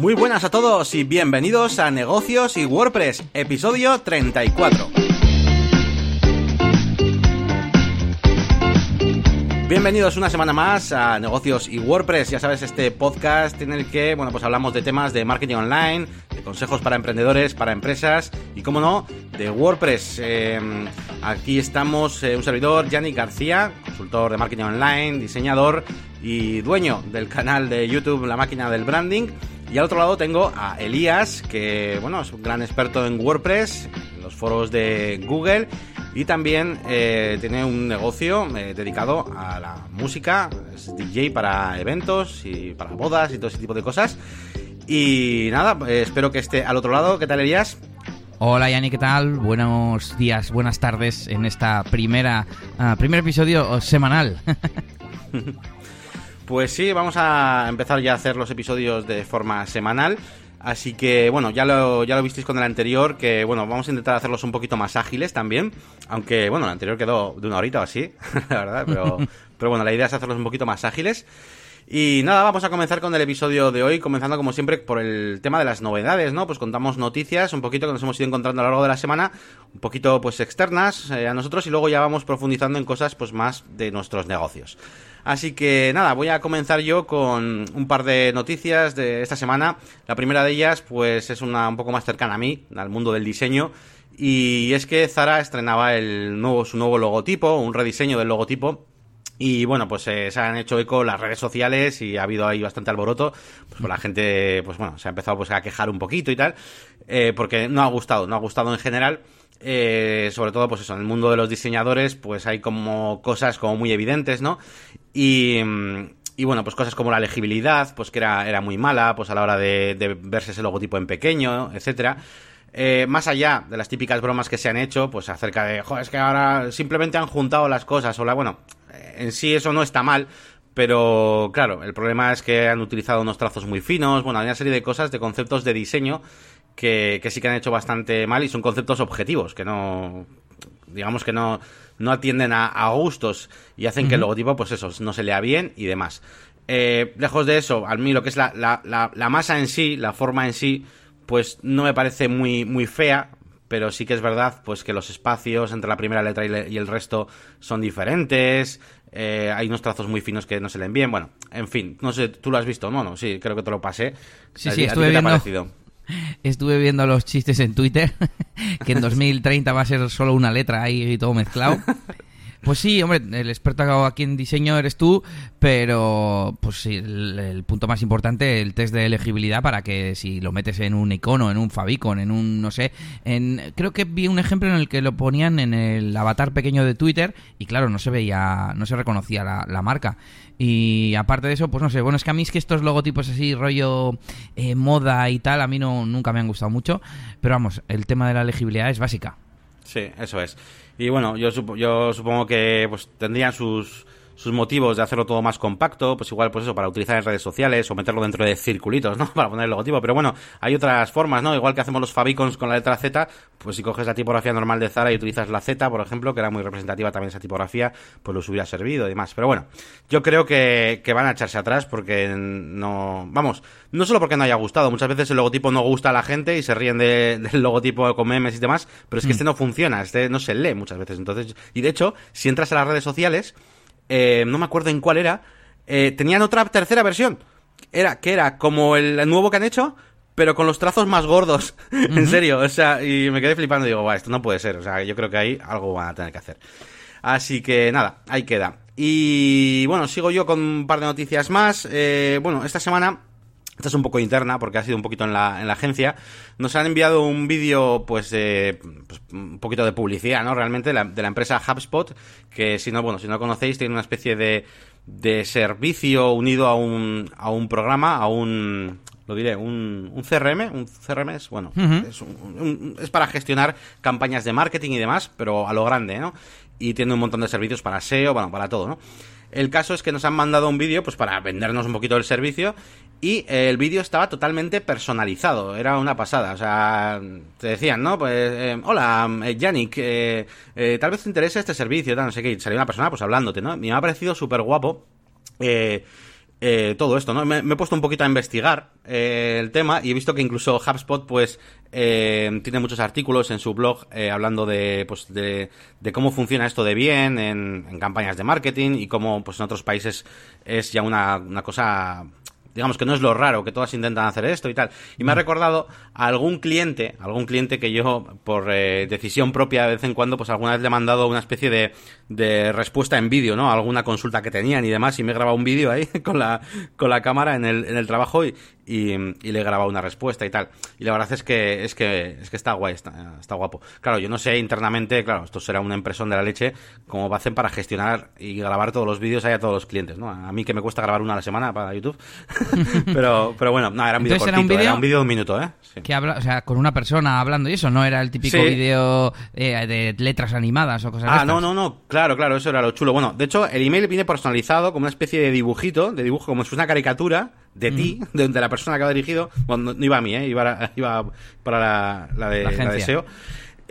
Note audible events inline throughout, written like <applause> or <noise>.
Muy buenas a todos y bienvenidos a Negocios y WordPress, episodio 34. Bienvenidos una semana más a Negocios y WordPress, ya sabes, este podcast en el que, bueno, pues hablamos de temas de marketing online, de consejos para emprendedores, para empresas y, como no, de WordPress. Em, aquí estamos eh, un servidor, Yannick García, consultor de marketing online, diseñador y dueño del canal de YouTube La Máquina del Branding. Y al otro lado tengo a Elías, que bueno, es un gran experto en WordPress, en los foros de Google y también eh, tiene un negocio eh, dedicado a la música, es DJ para eventos y para bodas y todo ese tipo de cosas. Y nada, eh, espero que esté al otro lado. ¿Qué tal, Elías? Hola Yanni, ¿qué tal? Buenos días, buenas tardes en esta primera ah, primer episodio semanal. <laughs> Pues sí, vamos a empezar ya a hacer los episodios de forma semanal. Así que bueno, ya lo, ya lo visteis con el anterior, que bueno, vamos a intentar hacerlos un poquito más ágiles también. Aunque bueno, el anterior quedó de una horita o así, <laughs> la verdad, pero, <laughs> pero bueno, la idea es hacerlos un poquito más ágiles. Y nada, vamos a comenzar con el episodio de hoy, comenzando como siempre por el tema de las novedades, ¿no? Pues contamos noticias, un poquito que nos hemos ido encontrando a lo largo de la semana, un poquito pues externas eh, a nosotros y luego ya vamos profundizando en cosas pues más de nuestros negocios. Así que nada, voy a comenzar yo con un par de noticias de esta semana. La primera de ellas, pues es una un poco más cercana a mí, al mundo del diseño. Y es que Zara estrenaba el nuevo, su nuevo logotipo, un rediseño del logotipo. Y bueno, pues eh, se han hecho eco las redes sociales y ha habido ahí bastante alboroto. Pues, la gente, pues bueno, se ha empezado pues, a quejar un poquito y tal. Eh, porque no ha gustado, no ha gustado en general. Eh, sobre todo, pues eso, en el mundo de los diseñadores, pues hay como cosas como muy evidentes, ¿no? Y, y bueno, pues cosas como la legibilidad, pues que era, era muy mala, pues a la hora de, verse ese logotipo en pequeño, etcétera. Eh, más allá de las típicas bromas que se han hecho, pues acerca de, joder, es que ahora simplemente han juntado las cosas, o la, bueno, en sí eso no está mal, pero claro, el problema es que han utilizado unos trazos muy finos, bueno, hay una serie de cosas, de conceptos de diseño que, sí que han hecho bastante mal y son conceptos objetivos, que no, digamos que no, no atienden a, gustos y hacen que el logotipo, pues eso, no se lea bien y demás. Eh, lejos de eso, a mí lo que es la, la, la, masa en sí, la forma en sí, pues no me parece muy, muy fea, pero sí que es verdad pues que los espacios entre la primera letra y, el resto son diferentes, eh, hay unos trazos muy finos que no se leen bien, bueno, en fin, no sé, tú lo has visto, no, no, sí, creo que te lo pasé. Sí, sí, estuve viendo, <laughs> estuve viendo los chistes en Twitter, <laughs> que en <laughs> 2030 va a ser solo una letra ahí y todo mezclado. Pues sí, hombre, el experto aquí en diseño eres tú, pero pues sí, el, punto más importante, el test de elegibilidad para que si lo metes en un icono, en un favicon, en un, no sé, en creo que vi un ejemplo en el que lo ponían en el avatar pequeño de Twitter y claro, no se veía, no se reconocía la, marca. Y aparte de eso, pues no sé, bueno, es que a mí es que estos logotipos así, rollo eh, moda y tal, a mí no, nunca me han gustado mucho, pero vamos, el tema de la elegibilidad es básica. Sí, eso es. Y bueno, yo, yo supongo que pues tendrían sus, sus motivos de hacerlo todo más compacto, pues igual pues eso, para utilizar en redes sociales o meterlo dentro de circulitos, ¿no? <laughs> Para poner el logotipo. Pero bueno, hay otras formas, ¿no? Igual que hacemos los favicons con la letra Z, pues si coges la tipografía normal de Zara y utilizas la Z, por ejemplo, que era muy representativa también esa tipografía, pues los hubiera servido y demás. Pero bueno, yo creo que, que van a echarse atrás porque no... Vamos, no solo porque no haya gustado, muchas veces el logotipo no gusta a la gente y se ríen <laughs> del logotipo con memes y demás, pero es que mm. este no funciona, este no se lee muchas veces. Entonces, y de hecho, si entras a las redes sociales, eh, no me acuerdo en cuál era, eh, tenían otra tercera versión. Era, que era como el nuevo que han hecho, pero con los trazos más gordos. <laughs> en serio, o sea, y me quedé flipando y digo, esto no puede ser. O sea, yo creo que ahí algo van a tener que hacer. Así que nada, ahí queda. Y bueno, sigo yo con un par de noticias más. Eh, bueno, esta semana esta es un poco interna porque ha sido un poquito en la, en la agencia. Nos han enviado un vídeo, pues, pues, un poquito de publicidad, ¿no? Realmente de la, empresa HubSpot, que si no, bueno, si no conocéis, tiene una especie de, de servicio unido a un, a un programa, a un, lo diré, un, un CRM, un CRM es, bueno, es, es, para gestionar campañas de marketing y demás, pero a lo grande, ¿no? Y tiene un montón de servicios para SEO, bueno, para todo, ¿no? El caso es que nos han mandado un vídeo pues para vendernos un poquito el servicio y el vídeo estaba totalmente personalizado, era una pasada, o sea, te decían, ¿no? Pues, eh, hola, eh, Yannick, eh, tal vez te interese este servicio, tal, no sé qué, y salía una persona pues hablándote, ¿no? Y me ha parecido súper guapo. eh, todo esto, ¿no? Me, he puesto un poquito a investigar eh, el tema y he visto que incluso HubSpot, pues, eh, tiene muchos artículos en su blog hablando de, pues, de, cómo funciona esto de bien en, en, campañas de marketing y cómo, pues, en otros países es ya una, una cosa digamos que no es lo raro, que todas intentan hacer esto y tal. Y me ha mm. recordado a algún cliente, algún cliente que yo, por eh, decisión propia, de vez en cuando, pues alguna vez le he mandado una especie de, de respuesta en vídeo, ¿no? alguna consulta que tenían y demás, y me he grabado un vídeo ahí <laughs> con la, con la cámara en el, en el trabajo y, y, le he grabado una respuesta y tal. Y la verdad es que, es que, es que está guay, está, está guapo. Claro, yo no sé internamente, claro, esto será una impresión de la leche, cómo hacen para gestionar y grabar todos los vídeos ahí a todos los clientes, ¿no? A mí que me cuesta grabar una a la semana para YouTube. <laughs> pero, pero bueno, no, era un vídeo cortito, era un vídeo de un minuto, ¿eh? Que habla, o sea, con una persona hablando y eso, no era el típico vídeo eh, de letras animadas o cosas Ah, no, no, no, claro, claro, eso era lo chulo. Bueno, de hecho, el email viene personalizado como una especie de dibujito, de dibujo como si fuese una caricatura de ti, de, la persona que ha dirigido, bueno, no iba a mí, ¿eh? iba, iba para la, de, la, SEO.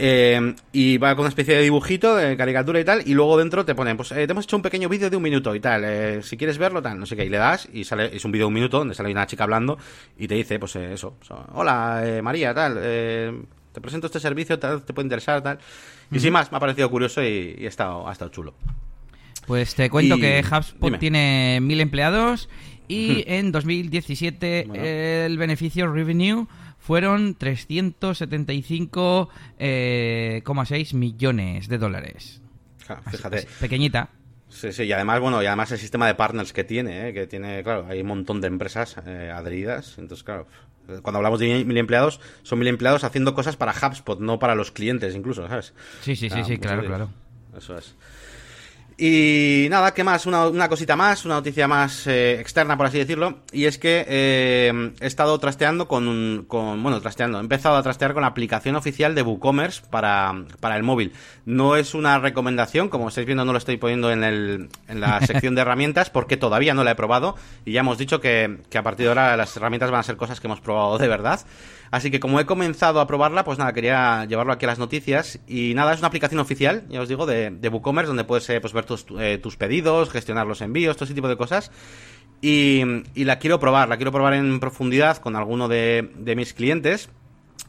Eh, y va con una especie de dibujito, de caricatura y tal, y luego dentro te ponen, pues eh, te hemos hecho un pequeño vídeo de un minuto y tal, eh, si quieres verlo, tal, no sé qué, y le das y sale, es un vídeo de un minuto donde sale una chica hablando y te dice, pues eso, hola María, tal, te presento este servicio, tal, te puede interesar, tal. Y sin más, me ha parecido curioso y, y ha, estado, ha estado chulo. Pues te cuento que HubSpot tiene mil empleados y <laughs> en 2017 el beneficio revenue fueron 375,6 eh, millones de dólares. fíjate. pequeñita. Sí, sí, y además, bueno, y además el sistema de partners que tiene, eh, que tiene, claro, hay un montón de empresas eh, adheridas, entonces, claro, cuando hablamos de mil empleados, son mil empleados haciendo cosas para HubSpot, no para los clientes incluso, ¿sabes? Sí, sí, sí, sí, claro, claro. Eso es. Y nada, ¿qué más? Una, una cosita más, una noticia más eh, externa, por así decirlo. Y es que eh, he estado trasteando con, con, Bueno, trasteando. He empezado a trastear con la aplicación oficial de WooCommerce para, para el móvil. No es una recomendación, como estáis viendo, no lo estoy poniendo en, el, en la <laughs> sección de herramientas porque todavía no la he probado. Y ya hemos dicho que, que a partir de ahora las herramientas van a ser cosas que hemos probado de verdad. Así que como he comenzado a probarla, pues nada, quería llevarlo aquí a las noticias. Y nada, es una aplicación oficial, ya os digo, de, de WooCommerce, donde puedes eh, pues, ver tus, eh, tus pedidos, gestionar los envíos, todo ese tipo de cosas. Y, la quiero probar, la quiero probar en profundidad con alguno de, mis clientes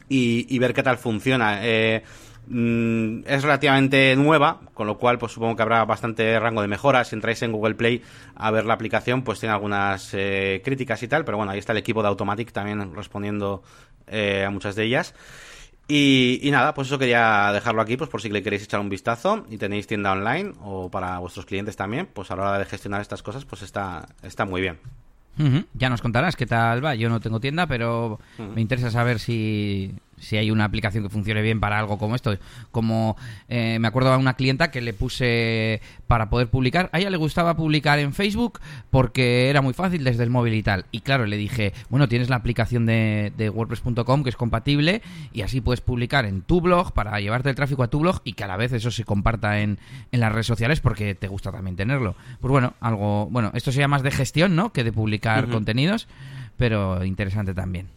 y, ver qué tal funciona. Eh, mm, es relativamente nueva, con lo cual pues supongo que habrá bastante rango de mejora. Si entráis en Google Play a ver la aplicación, pues tiene algunas críticas y tal, pero bueno, ahí está el equipo de Automatic también respondiendo eh, a muchas de ellas. Y, nada, pues eso quería dejarlo aquí, pues por si le queréis echar un vistazo y tenéis tienda online o para vuestros clientes también, pues a la hora de gestionar estas cosas, pues está, está muy bien. Ya nos contarás qué tal va. Yo no tengo tienda, pero me interesa saber si, si hay una aplicación que funcione bien para algo como esto. Como eh, me acuerdo de una clienta que le puse para poder publicar. A ella le gustaba publicar en Facebook porque era muy fácil desde el móvil y tal. Y claro, le dije, bueno, tienes la aplicación de, de WordPress.com que es compatible y así puedes publicar en tu blog para llevarte el tráfico a tu blog y que a la vez eso se comparta en, en las redes sociales porque te gusta también tenerlo. Pues bueno, algo, bueno, esto sería más de gestión, ¿no? Que de publicar contenidos, pero interesante también.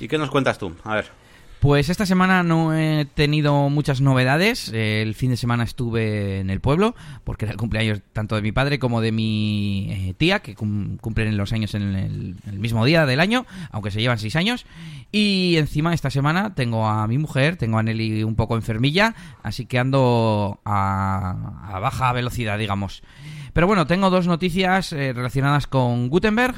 ¿Y qué nos cuentas tú? A. Pues esta semana no he tenido muchas novedades. El fin de semana estuve en el pueblo, porque era el cumpleaños tanto de mi padre como de mi eh, tía, que cumplen los años en el, mismo día del año, aunque se llevan seis años. Y encima esta semana tengo a mi mujer, tengo a Nelly un poco enfermilla, así que ando a, baja velocidad, digamos. Pero bueno, tengo dos noticias eh, relacionadas con Gutenberg.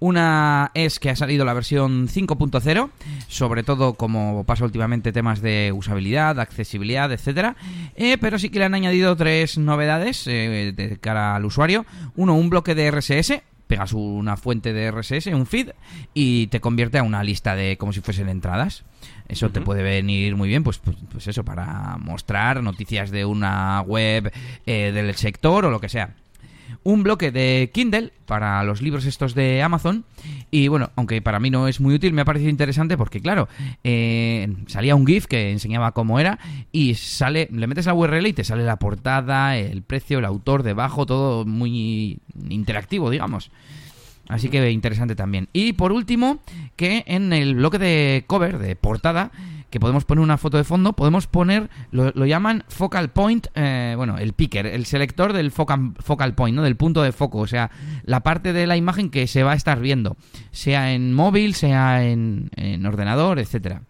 Una es que ha salido la versión 5.0, sobre todo como pasa últimamente temas de usabilidad, accesibilidad, etcétera. Eh, pero sí que le han añadido tres novedades eh, de cara al usuario. Uno, un bloque de RSS, pegas una fuente de RSS, un feed, y te convierte a una lista de como si fuesen entradas. Eso te puede venir muy bien, pues, pues, pues, eso, para mostrar noticias de una web eh, del sector o lo que sea un bloque de Kindle para los libros estos de Amazon. Y bueno, aunque para mí no es muy útil, me ha parecido interesante porque, claro, eh, salía un GIF que enseñaba cómo era y sale, le metes la URL y te sale la portada, el precio, el autor debajo, todo muy interactivo, digamos. Así que interesante también. Y por último, que en el bloque de cover, de portada, que podemos poner una foto de fondo, podemos poner, lo, llaman focal point, eh, bueno, el picker, el selector del focal, focal point, ¿no? Del punto de foco, o sea, la parte de la imagen que se va a estar viendo, sea en móvil, sea en, en ordenador, etcétera.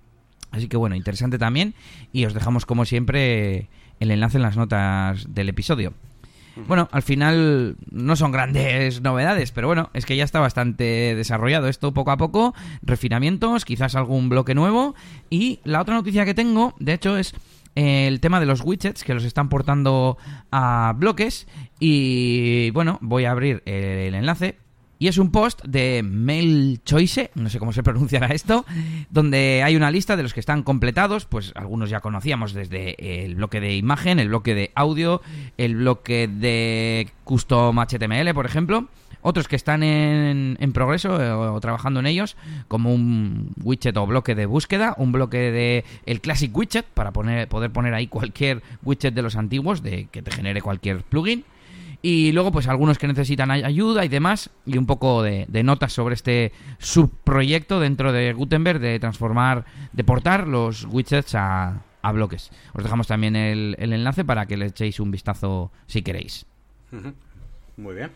Así que bueno, interesante también y os dejamos como siempre el enlace en las notas del episodio. Bueno, al final no son grandes novedades, pero bueno, es que ya está bastante desarrollado esto poco a poco, refinamientos, quizás algún bloque nuevo. Y la otra noticia que tengo, de hecho, es el tema de los widgets que los están portando a bloques. Y bueno, voy a abrir el enlace y es un post de Mail Choice, no sé cómo se pronunciará esto, donde hay una lista de los que están completados, pues algunos ya conocíamos desde el bloque de imagen, el bloque de audio, el bloque de custom HTML, por ejemplo, otros que están en, en progreso eh, o, trabajando en ellos, como un widget o bloque de búsqueda, un bloque de el Classic Widget, para poner, poder poner ahí cualquier widget de los antiguos, de que te genere cualquier plugin y luego, pues algunos que necesitan ayuda y demás, y un poco de, notas sobre este subproyecto dentro de Gutenberg de transformar, de portar los widgets a, bloques. Os dejamos también el, enlace para que le echéis un vistazo si queréis. Muy bien.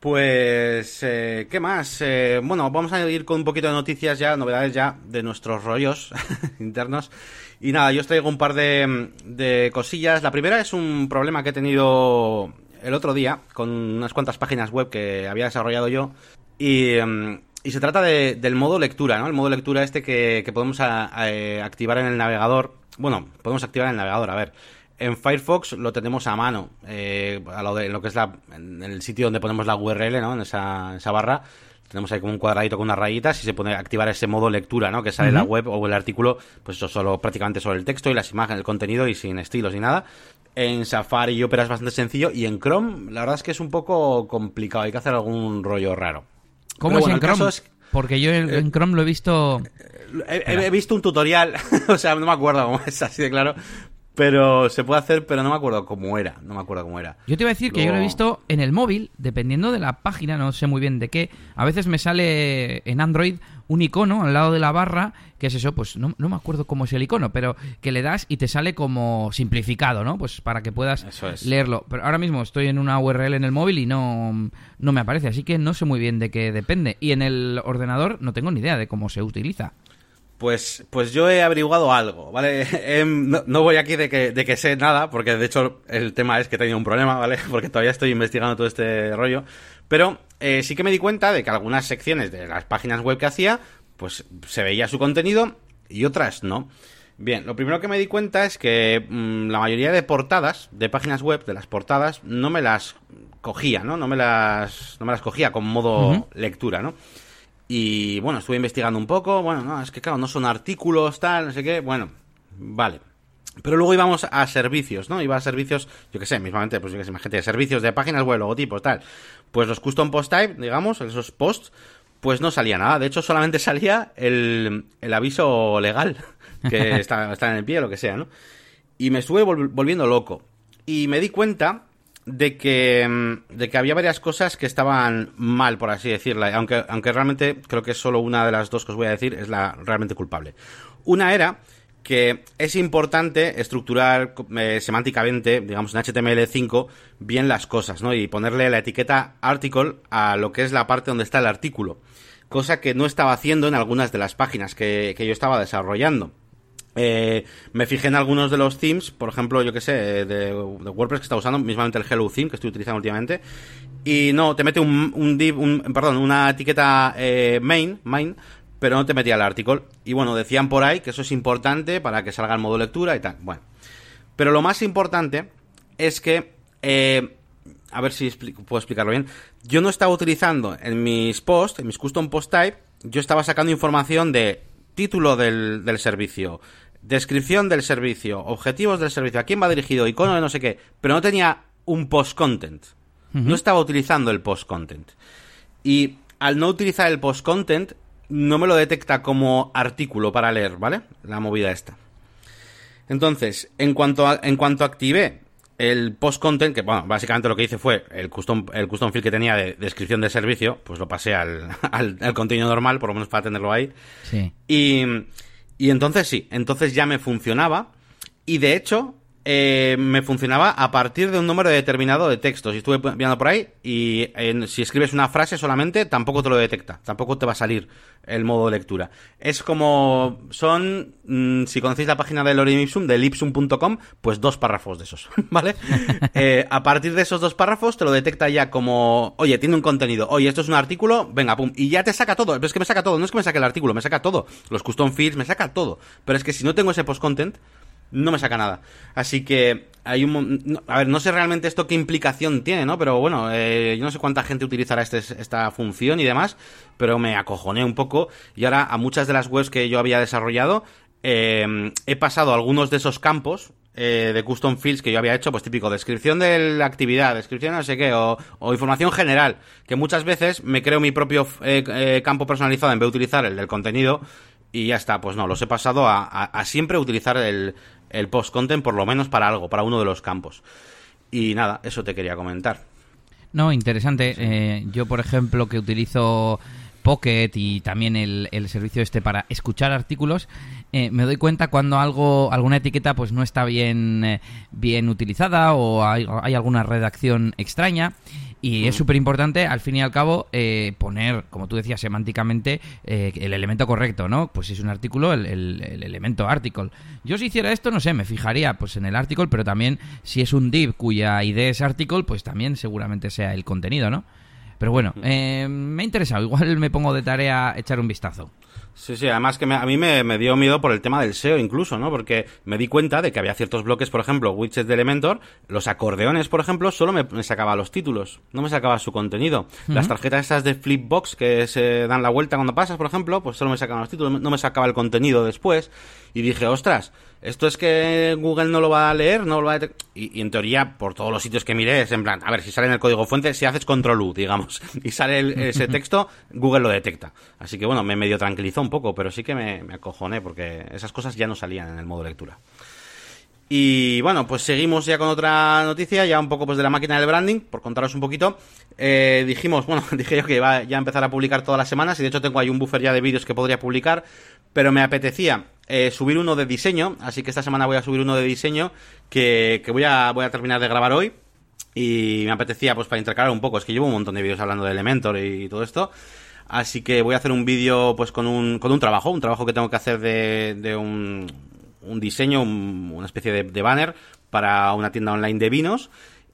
Pues, eh, ¿qué más? Eh, bueno, vamos a ir con un poquito de noticias ya, novedades ya de nuestros rollos <laughs> internos. Y nada, yo os traigo un par de cosillas. La primera es un problema que he tenido el otro día con unas cuantas páginas web que había desarrollado yo y, em, y se trata de, del modo lectura, ¿no? El modo lectura este que, que podemos eh, activar en el navegador. Bueno, podemos activar en el navegador, a ver. En Firefox lo tenemos a mano, eh, a lo de lo que es la, en el sitio donde ponemos la URL, ¿no? En esa, esa barra tenemos ahí como un cuadradito con unas rayitas y se pone activar ese modo lectura, ¿no? Que sale la web o el artículo, pues eso solo prácticamente sobre el texto y las imágenes, el contenido y sin estilos ni nada. En Safari y Opera es bastante sencillo y en Chrome la verdad es que es un poco complicado, hay que hacer algún rollo raro. ¿Cómo es en Chrome? Porque yo en, eh, Chrome lo he visto... He, visto un tutorial, <laughs> o sea, no me acuerdo cómo es así de claro, pero se puede hacer, pero no me acuerdo cómo era. No me acuerdo cómo era. Yo te iba a decir que yo lo he visto en el móvil, dependiendo de la página, no sé muy bien de qué. A veces me sale en Android un icono al lado de la barra, que es eso, pues no, me acuerdo cómo es el icono, pero que le das y te sale como simplificado, ¿no? Pues para que puedas leerlo. Pero ahora mismo estoy en una URL en el móvil y no, no me aparece, así que no sé muy bien de qué depende. Y en el ordenador no tengo ni idea de cómo se utiliza. Pues, pues yo he averiguado algo, ¿vale? <laughs> Em, no, voy aquí de que, de que sé nada, porque de hecho el tema es que he tenido un problema, ¿vale? <laughs> Porque todavía estoy investigando todo este rollo. Pero eh, sí que me di cuenta de que algunas secciones de las páginas web que hacía, pues se veía su contenido y otras no. Bien, lo primero que me di cuenta es que mm, la mayoría de portadas, de páginas web, de las portadas, no me las cogía, ¿no? No me las, no me las cogía con modo lectura, ¿no? Y bueno, estuve investigando un poco. Bueno, no, es que claro, no son artículos, tal, no sé qué. Bueno, vale. Pero luego íbamos a servicios, ¿no? Iba a servicios, yo qué sé, mismamente, pues yo sé, imagínate, servicios de páginas web, logotipos, tal. Pues los custom post type, digamos, esos posts, pues no salía nada. De hecho, solamente <laughs> salía el, el aviso legal, que <laughs> está, está, en el pie, lo que sea, ¿no? Y me estuve volviendo loco. Y me di cuenta de que, mm, de que había varias cosas que estaban mal, por así decirlo, aunque, aunque realmente creo que solo una de las dos que os voy a decir es la realmente culpable. Una era que es importante estructurar eh, semánticamente, digamos en HTML5, bien las cosas, ¿no? Y ponerle la etiqueta article a lo que es la parte donde está el artículo. Cosa que no estaba haciendo en algunas de las páginas que, que yo estaba desarrollando. Eh, me fijé en algunos de los themes, por ejemplo, yo que sé, de, WordPress que está usando, mismamente el Hello Theme que estoy utilizando últimamente, y no, te mete un, div, perdón, una etiqueta eh, main, main, pero no te metía el artículo. Y bueno, decían por ahí que eso es importante para que salga el modo lectura y tal. Bueno, pero lo más importante es que, eh, a ver si puedo explicarlo bien, yo no estaba utilizando en mis posts, en mis custom post type, yo estaba sacando información de título del servicio, descripción del servicio, objetivos del servicio, a quién va dirigido, icono de no sé qué, pero no tenía un post-content. No estaba utilizando el post-content. Y al no utilizar el post-content, no me lo detecta como artículo para leer, ¿vale? La movida esta. Entonces, en cuanto, a, en cuanto activé el post-content, que bueno, básicamente lo que hice fue el custom, el custom field que tenía de descripción del servicio, pues lo pasé al, <laughs> al, al contenido normal, por lo menos para tenerlo ahí. Sí. Y Y entonces sí, entonces ya me funcionaba. Y de hecho, eh, me funcionaba a partir de un número determinado de textos. Y estuve viendo por ahí y si escribes una frase solamente, tampoco te lo detecta. Tampoco te va a salir el modo de lectura. Es como son, mm, si conocéis la página de Lorem Ipsum, de Ipsum.com, pues dos párrafos de esos, <laughs> ¿vale? <laughs> Eh, a partir de esos dos párrafos te lo detecta ya como, oye, tiene un contenido, oye, esto es un artículo, venga, pum, y ya te saca todo. Pero es que me saca todo, no es que me saque el artículo, me saca todo. Los custom fields, me saca todo. Pero es que si no tengo ese post-content, no me saca nada. Así que hay un... a ver, no sé realmente esto qué implicación tiene, ¿no? Pero bueno, eh, yo no sé cuánta gente utilizará este, esta función y demás, pero me acojoné un poco y ahora a muchas de las webs que yo había desarrollado eh, he pasado algunos de esos campos eh, de custom fields que yo había hecho, pues típico, descripción de la actividad, descripción no sé qué, o, información general, que muchas veces me creo mi propio campo personalizado en vez de utilizar el del contenido y ya está, pues no, los he pasado a siempre utilizar el, el post-content por lo menos para algo, para uno de los campos. Y nada, eso te quería comentar. No, interesante. Eh, yo, por ejemplo, que utilizo Pocket y también el, servicio este para escuchar artículos, eh, me doy cuenta cuando algo, alguna etiqueta pues no está bien, eh, bien utilizada o hay, hay, alguna redacción extraña. Y es súper importante, al fin y al cabo, eh, poner, como tú decías, semánticamente eh, el elemento correcto, ¿no? Pues si es un artículo, el, el, elemento article. Yo si hiciera esto, no sé, me fijaría pues en el article, pero también si es un div cuya idea es article, pues también seguramente sea el contenido, ¿no? Pero bueno, eh, me ha interesado. Igual me pongo de tarea echar un vistazo. Sí, sí, además que a mí me, dio miedo por el tema del SEO incluso, ¿no? Porque me di cuenta de que había ciertos bloques, por ejemplo, widgets de Elementor, los acordeones, por ejemplo, solo me, sacaba los títulos, no me sacaba su contenido. Las tarjetas esas de Flipbox que se dan la vuelta cuando pasas, por ejemplo, pues solo me sacaban los títulos, no me sacaba el contenido después. Y dije, ostras, esto es que Google no lo va a leer, no lo va a y, y, en teoría, por todos los sitios que miré, es en plan, a ver, si sale en el código fuente, si haces control U, digamos, <laughs> y sale ese <laughs> texto, Google lo detecta. Así que bueno, me medio tranquilizó un poco, pero sí que me, me acojoné porque esas cosas ya no salían en el modo lectura. Y bueno, pues seguimos ya con otra noticia, ya un poco pues de la máquina del branding, por contaros un poquito. Eh, dijimos, bueno, <laughs> dije yo que iba ya a empezar a publicar todas las semanas y de hecho tengo ahí un buffer ya de vídeos que podría publicar, pero me apetecía eh, subir uno de diseño, así que esta semana voy a subir uno de diseño que, que voy, a, voy a terminar de grabar hoy y me apetecía pues para intercalar un poco, es que llevo un montón de vídeos hablando de Elementor y todo esto. Así que voy a hacer un vídeo pues con un, con un trabajo, un trabajo que tengo que hacer de, de un, un diseño, una especie de, banner para una tienda online de vinos.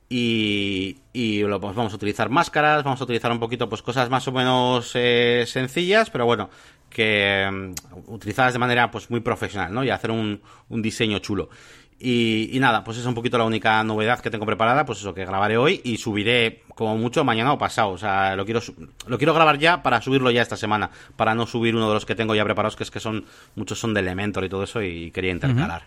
Y, y lo, pues vamos a utilizar máscaras, vamos a utilizar un poquito pues cosas más o menos eh, sencillas, pero bueno, que mm, utilizadas de manera pues muy profesional, ¿no? Y hacer un, un diseño chulo. Y, nada, pues es un poquito la única novedad que tengo preparada, pues eso que grabaré hoy y subiré como mucho mañana o pasado. O sea, lo quiero, lo quiero grabar ya para subirlo ya esta semana, para no subir uno de los que tengo ya preparados, que es que son, muchos son de Elementor y todo eso y quería intercalar.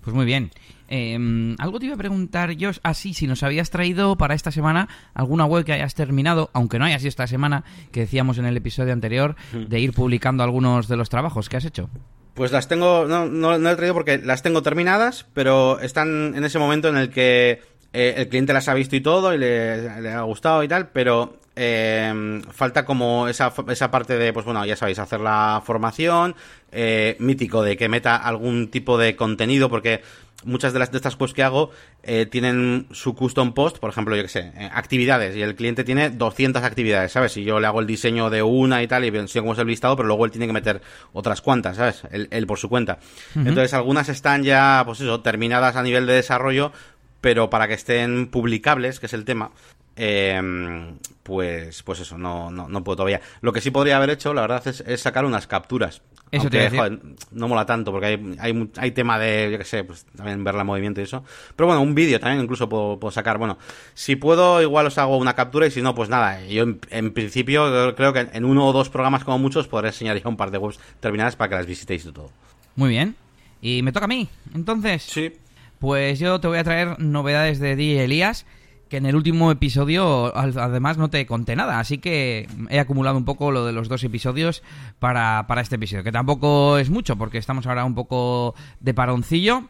Pues muy bien. Em, algo te iba a preguntar yo, así, ah, si nos habías traído para esta semana alguna web que hayas terminado, aunque no haya sido esta semana, que decíamos en el episodio anterior, de ir publicando algunos de los trabajos que has hecho. Pues las tengo, no, no, no he traído porque las tengo terminadas, pero están en ese momento en el que eh, el cliente las ha visto y todo y le, ha gustado y tal, pero eh, falta como esa, esa parte de, pues bueno, ya sabéis, hacer la formación, eh, mítico de que meta algún tipo de contenido, porque muchas de, las, de estas cosas que hago eh, tienen su custom post, por ejemplo, yo que sé, eh, actividades, y el cliente tiene 200 actividades, ¿sabes? Y yo le hago el diseño de una y tal, y enseño cómo es el listado, pero luego él tiene que meter otras cuantas, ¿sabes? Él, por su cuenta. Entonces, algunas están ya, pues eso, terminadas a nivel de desarrollo, pero para que estén publicables, que es el tema, eh, pues, pues eso, no, no, no, puedo todavía. Lo que sí podría haber hecho, la verdad, es, sacar unas capturas. Eso te joder, no mola tanto porque hay, hay, hay tema de, yo qué sé, pues también ver la movimiento y eso. Pero bueno, un vídeo también incluso puedo, sacar. Bueno, si puedo, igual os hago una captura y si no, pues nada. Yo en, principio creo que en uno o dos programas como muchos podré enseñar ya un par de webs terminadas para que las visitéis y todo. Muy bien. Y me toca a mí, entonces. Sí. Pues yo te voy a traer novedades de DJ Elías que en el último episodio además no te conté nada, así que he acumulado un poco lo de los dos episodios para, para este episodio, que tampoco es mucho porque estamos ahora un poco de paroncillo,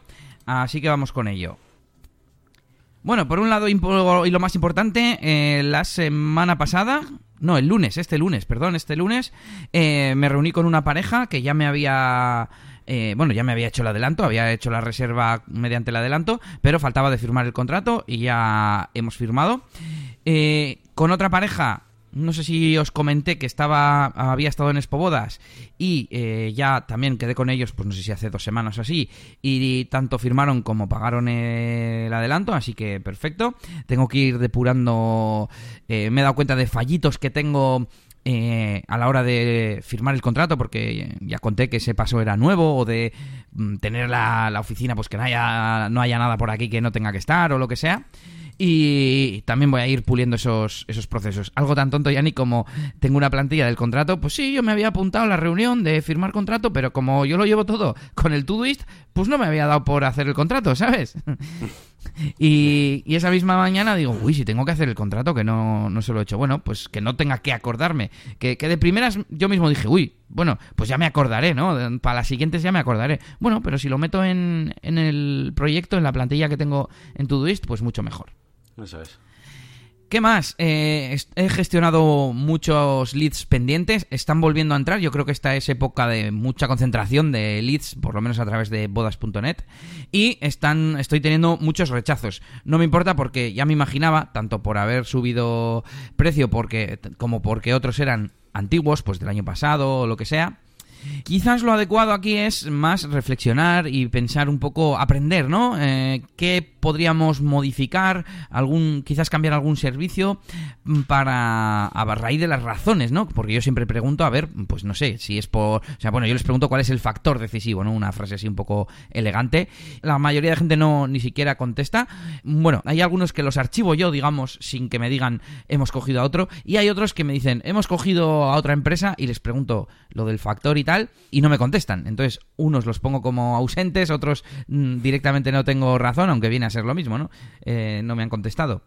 así que vamos con ello. Bueno, por un lado, y lo más importante, eh, la semana pasada, no, el lunes, este lunes, perdón, este lunes, eh, me reuní con una pareja que ya me había... Eh, bueno, ya me había hecho el adelanto, había hecho la reserva mediante el adelanto, pero faltaba de firmar el contrato y ya hemos firmado. con otra pareja no sé si os comenté que estaba había estado en Expobodas y eh, ya también quedé con ellos, pues no sé si hace dos semanas o así, y tanto firmaron como pagaron el adelanto, así que perfecto. Tengo que ir depurando, eh, me he dado cuenta de fallitos que tengo eh, a la hora de firmar el contrato, porque ya conté que ese paso era nuevo, o de mm, tener la, la, oficina, pues que no haya, no haya nada por aquí que no tenga que estar, o lo que sea. Y también voy a ir puliendo esos, esos procesos. Algo tan tonto, ni como tengo una plantilla del contrato, pues sí, yo me había apuntado a la reunión de firmar contrato, pero como yo lo llevo todo con el Todoist, pues no me había dado por hacer el contrato, ¿sabes? <laughs> y, esa misma mañana digo, uy, si tengo que hacer el contrato, que no, no se lo he hecho. Bueno, pues que no tenga que acordarme. Que, que de primeras yo mismo dije, uy, bueno, pues ya me acordaré, ¿no? Para las siguientes ya me acordaré. Bueno, pero si lo meto en, en el proyecto, en la plantilla que tengo en Todoist, pues mucho mejor. Eso es. ¿Qué más? Eh, he gestionado muchos leads pendientes, están volviendo a entrar. Yo creo que esta es época de mucha concentración de leads, por lo menos a través de bodas.net. Y están, estoy teniendo muchos rechazos. No me importa porque ya me imaginaba, tanto por haber subido precio porque, como porque otros eran antiguos, pues del año pasado o lo que sea. Quizás lo adecuado aquí es más reflexionar y pensar un poco, aprender, ¿no? Eh, ¿Qué podríamos modificar? algún Quizás cambiar algún servicio para a raíz de las razones, ¿no? Porque yo siempre pregunto, a ver, pues no sé, si es por... O sea, bueno, yo les pregunto cuál es el factor decisivo, ¿no? Una frase así un poco elegante. La mayoría de gente no ni siquiera contesta. Bueno, hay algunos que los archivo yo, digamos, sin que me digan hemos cogido a otro. Y hay otros que me dicen hemos cogido a otra empresa y les pregunto lo del factor y tal y no me contestan. Entonces, unos los pongo como ausentes, otros mm, directamente no tengo razón, aunque viene a ser lo mismo, ¿no? Eh, no me han contestado.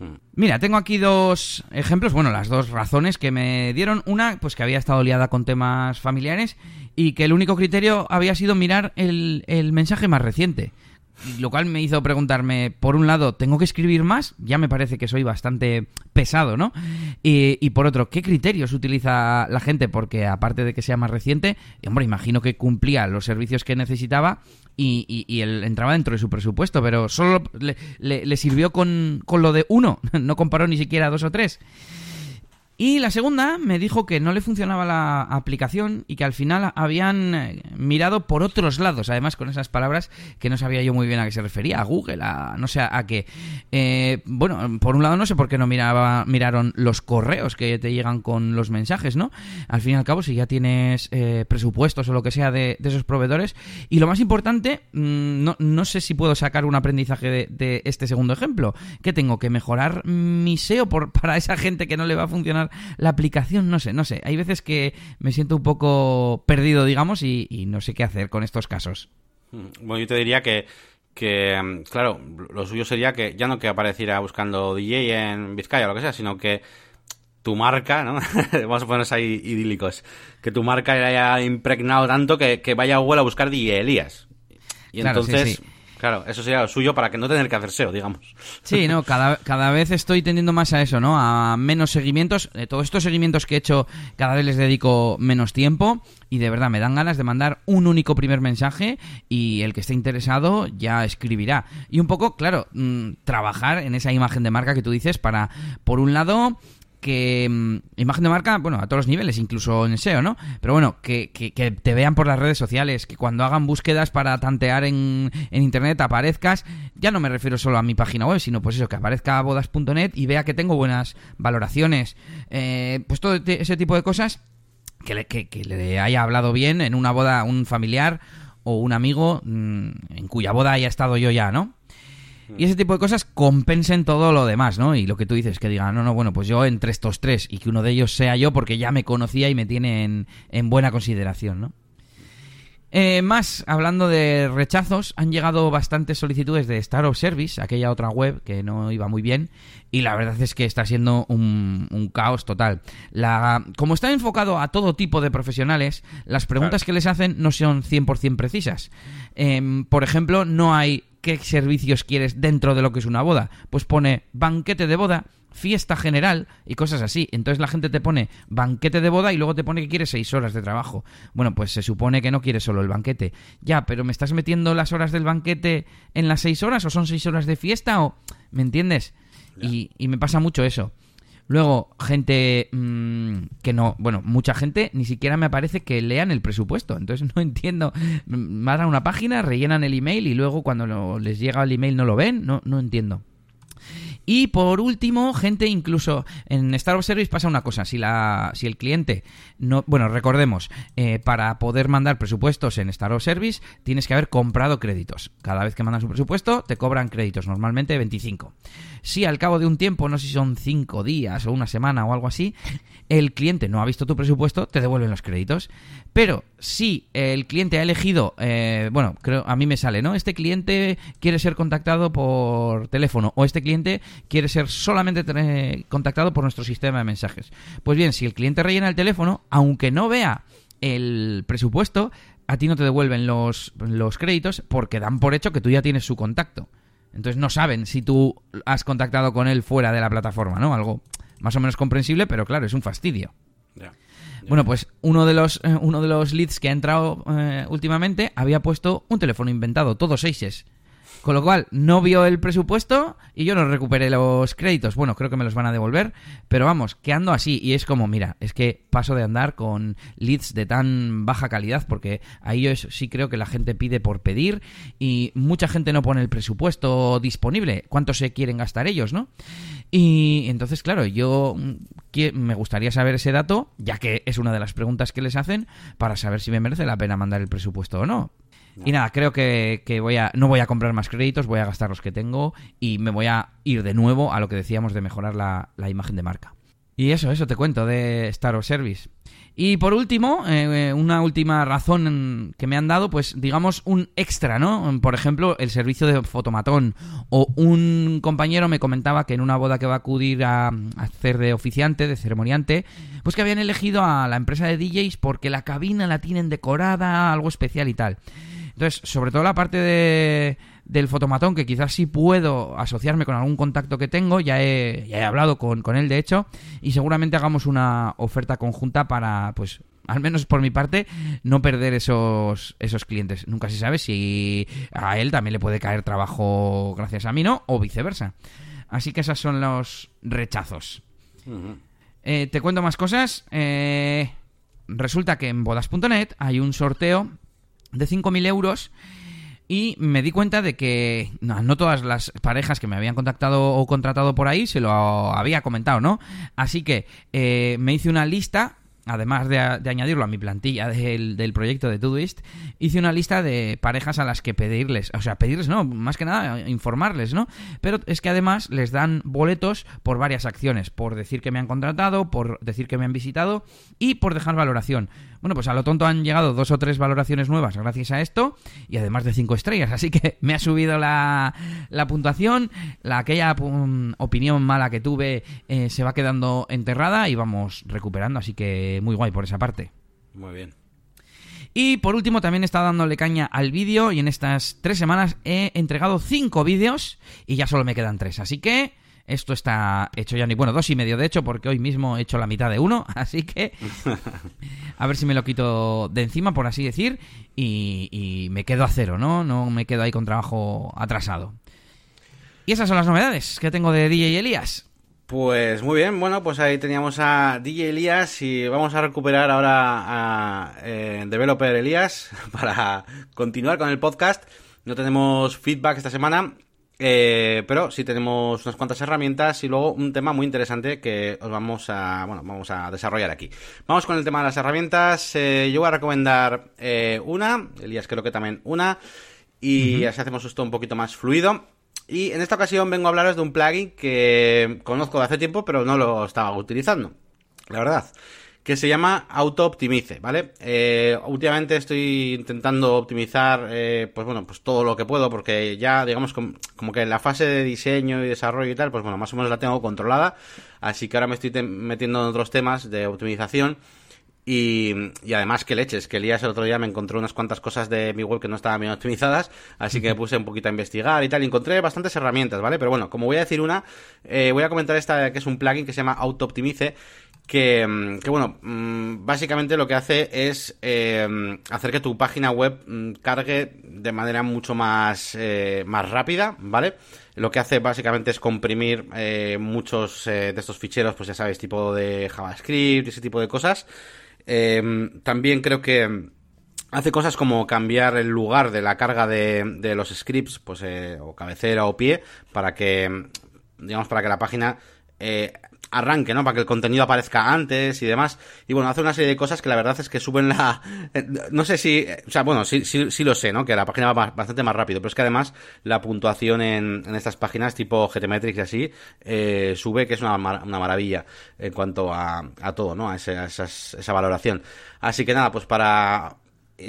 Mm. Mira, tengo aquí dos ejemplos, bueno, las dos razones que me dieron. Una, pues que había estado liada con temas familiares y que el único criterio había sido mirar el, el mensaje más reciente lo cual me hizo preguntarme, por un lado, ¿tengo que escribir más? Ya me parece que soy bastante pesado, ¿no? Y, por otro, ¿qué criterios utiliza la gente? Porque aparte de que sea más reciente, hombre, imagino que cumplía los servicios que necesitaba y, y, él entraba dentro de su presupuesto, pero solo le, le sirvió con, con lo de uno, <laughs> no comparó ni siquiera dos o tres. Y la segunda me dijo que no le funcionaba la aplicación y que al final habían eh, mirado por otros lados, además con esas palabras que no sabía yo muy bien a qué se refería, a Google, a no sé a qué. Eh, bueno, por un lado no sé por qué no miraba, miraron los correos que te llegan con los mensajes, ¿no? Al fin y al cabo, si ya tienes eh, presupuestos o lo que sea de, esos proveedores. Y lo más importante, mm, no, no, sé si puedo sacar un aprendizaje de, de, este segundo ejemplo, que tengo que mejorar mi SEO por, <laughs> para esa gente que no le va a funcionar la aplicación, no sé, no sé. Hay veces que me siento un poco perdido, digamos, y, no sé qué hacer con estos casos. Mm, bueno, yo te diría que, que, mm, claro, lo suyo sería que ya no que apareciera buscando DJ en Vizcaya o lo que sea, sino que tu marca, ¿no? <laughs> Vamos a ponernos ahí idílicos. Que tu marca haya impregnado tanto que, vaya a Google a buscar DJ Elías. Y entonces... Claro, eso sería lo suyo para que no tener que hacer SEO, digamos. Sí, no, cada, cada vez estoy tendiendo más a eso, ¿no? A menos seguimientos. De todos estos seguimientos que he hecho, cada vez les dedico menos tiempo y de verdad me dan ganas de mandar un único primer mensaje y el que esté interesado ya escribirá. Y un poco, claro, mm, trabajar en esa imagen de marca que tú dices para, por un lado, que mm, imagen de marca, bueno, a todos los niveles, incluso en SEO, ¿no? Pero bueno, que, que, te vean por las redes sociales, que cuando hagan búsquedas para tantear en, en, internet aparezcas, ya no me refiero solo a mi página web, sino pues eso, que aparezca bodas.net y vea que tengo buenas valoraciones, eh, pues todo ese tipo de cosas que le, que, le haya hablado bien en una boda un familiar o un amigo mm, en cuya boda haya estado yo ya, ¿no? Y ese tipo de cosas compensen todo lo demás, ¿no? Y lo que tú dices, que digan, no, no, bueno, pues yo entre estos tres y que uno de ellos sea yo porque ya me conocía y me tiene en, buena consideración, ¿no? Eh, más, hablando de rechazos, han llegado bastantes solicitudes de Star of Service, aquella otra web que no iba muy bien, y la verdad es que está siendo un, caos total. La, como está enfocado a todo tipo de profesionales, las preguntas que les hacen no son 100% precisas. Em, por ejemplo, no hay qué servicios quieres dentro de lo que es una boda. Pues pone banquete de boda, fiesta general y cosas así. Entonces la gente te pone banquete de boda y luego te pone que quieres seis horas de trabajo. Bueno, pues se supone que no quieres solo el banquete. Ya, pero ¿me estás metiendo las horas del banquete en las seis horas o son seis horas de fiesta o... ¿Me entiendes? Y, y me pasa mucho eso. Luego, gente mmm, que no, bueno, mucha gente ni siquiera me aparece que lean el presupuesto. Entonces <laughs> no entiendo. Van a una página, rellenan el email y luego cuando les llega el email no lo ven. No, no entiendo. Y por último, gente, incluso en Star Service pasa una cosa, si la, si el cliente no, bueno, recordemos, eh, para poder mandar presupuestos en Star Service tienes que haber comprado créditos. Cada vez que mandas un presupuesto te cobran créditos, normalmente 25. Si al cabo de un tiempo, no sé si son 5 días o una semana o algo así, el cliente no ha visto tu presupuesto, te devuelven los créditos. Pero si el cliente ha elegido, eh, bueno, creo a mí me sale, ¿no? Este cliente quiere ser contactado por teléfono o este cliente quiere ser solamente contactado por nuestro sistema de mensajes. Pues bien, si el cliente rellena el teléfono, aunque no vea el presupuesto, a ti no te devuelven los, los créditos porque dan por hecho que tú ya tienes su contacto. Entonces no saben si tú has contactado con él fuera de la plataforma, ¿no? Algo más o menos comprensible, pero claro, es un fastidio. Bueno, pues uno de los eh, uno de los leads que ha entrado eh, últimamente había puesto un teléfono inventado, todos seises. Con lo cual, no vio el presupuesto y yo no recuperé los créditos. Bueno, creo que me los van a devolver, pero vamos, que ando así. Y es como, mira, es que paso de andar con leads de tan baja calidad, porque ahí yo sí creo que la gente pide por pedir y mucha gente no pone el presupuesto disponible. ¿Cuánto se quieren gastar ellos, no? Y entonces, claro, yo me gustaría saber ese dato, ya que es una de las preguntas que les hacen, para saber si me merece la pena mandar el presupuesto o no. Y nada, creo que, voy a, no voy a comprar más créditos, voy a gastar los que tengo y me voy a ir de nuevo a lo que decíamos de mejorar la, imagen de marca. Y eso, eso te cuento de Star of Service. Y por último, eh, una última razón que me han dado, pues digamos un extra, ¿no? Por ejemplo, el servicio de fotomatón. O un compañero me comentaba que en una boda que va a acudir a, a hacer de oficiante, de ceremoniante, pues que habían elegido a la empresa de DJs porque la cabina la tienen decorada, algo especial y tal. Entonces, sobre todo la parte de, del fotomatón, que quizás sí puedo asociarme con algún contacto que tengo, ya he, ya he hablado con, con él de hecho, y seguramente hagamos una oferta conjunta para, pues, al menos por mi parte, no perder esos, esos clientes. Nunca se sabe si a él también le puede caer trabajo gracias a mí, ¿no? O viceversa. Así que esos son los rechazos. Eh, te cuento más cosas. Eh, resulta que en bodas.net hay un sorteo de 5.000 euros y me di cuenta de que no, todas las parejas que me habían contactado o contratado por ahí se lo había comentado, ¿no? Así que eh, me hice una lista además de, añadirlo a mi plantilla del, proyecto de Todoist, hice una lista de parejas a las que pedirles, o sea, pedirles, no, más que nada informarles, ¿no? Pero es que además les dan boletos por varias acciones, por decir que me han contratado, por decir que me han visitado y por dejar valoración. Bueno, pues a lo tonto han llegado dos o tres valoraciones nuevas gracias a esto y además de cinco estrellas, así que me ha subido la, la puntuación, la aquella opinión mala que tuve eh, se va quedando enterrada y vamos recuperando, así que muy guay por esa parte. Muy bien. Y por último también he estado dándole caña al vídeo y en estas tres semanas he entregado cinco vídeos y ya solo me quedan tres, así que esto está hecho ya ni bueno, dos y medio de hecho, porque hoy mismo he hecho la mitad de uno, <laughs> así que <laughs> a ver si me lo quito de encima, por así decir, y, me quedo a cero, ¿no? No me quedo ahí con trabajo atrasado. Y esas son las novedades que tengo de DJ Elías. Pues muy bien, bueno, pues ahí teníamos a DJ Elías y vamos a recuperar ahora a eh, Developer Elías <laughs> para continuar con el podcast. No tenemos feedback esta semana, eh, pero sí tenemos unas cuantas herramientas y luego un tema muy interesante que os vamos a, bueno, vamos a desarrollar aquí. Vamos con el tema de las herramientas. Eh, yo voy a recomendar eh, una, Elías creo que también una, y así hacemos esto un poquito más fluido. Y en esta ocasión vengo a hablaros de un plugin que conozco de hace tiempo, pero no lo estaba utilizando. La verdad que se llama Auto Optimice, ¿vale? Eh, últimamente estoy intentando optimizar, eh, pues bueno, pues todo lo que puedo, porque ya, digamos, como, que la fase de diseño y desarrollo y tal, pues bueno, más o menos la tengo controlada, así que ahora me estoy metiendo en otros temas de optimización Y, además que leches, que Elías el otro día me encontró unas cuantas cosas de mi web que no estaban bien optimizadas, así que me puse un poquito a investigar y tal, y encontré bastantes herramientas, ¿vale? Pero bueno, como voy a decir una, eh, voy a comentar esta que es un plugin que se llama AutoOptimize, que, mm, que, bueno, mm, básicamente lo que hace es eh, hacer que tu página web mm, cargue de manera mucho más, eh, más rápida, ¿vale? Lo que hace básicamente es comprimir muchos de estos ficheros, pues ya sabes, tipo de JavaScript, ese tipo de cosas, Em, también creo que hace cosas como cambiar el lugar de la carga de, de los scripts, pues, eh, o cabecera o pie, para que, digamos, para que la página eh, arranque, ¿no? Para que el contenido aparezca antes y demás. Y bueno, hace una serie de cosas que la verdad es que suben la... Eh, no sé si... O sea, bueno, sí, sí, sí lo sé, ¿no? Que la página va bastante más rápido, pero es que además la puntuación en, en estas páginas tipo GTmetrix y así eh, sube, que es una, una maravilla en cuanto a, a todo, ¿no? A, ese, esa valoración. Así que nada, pues para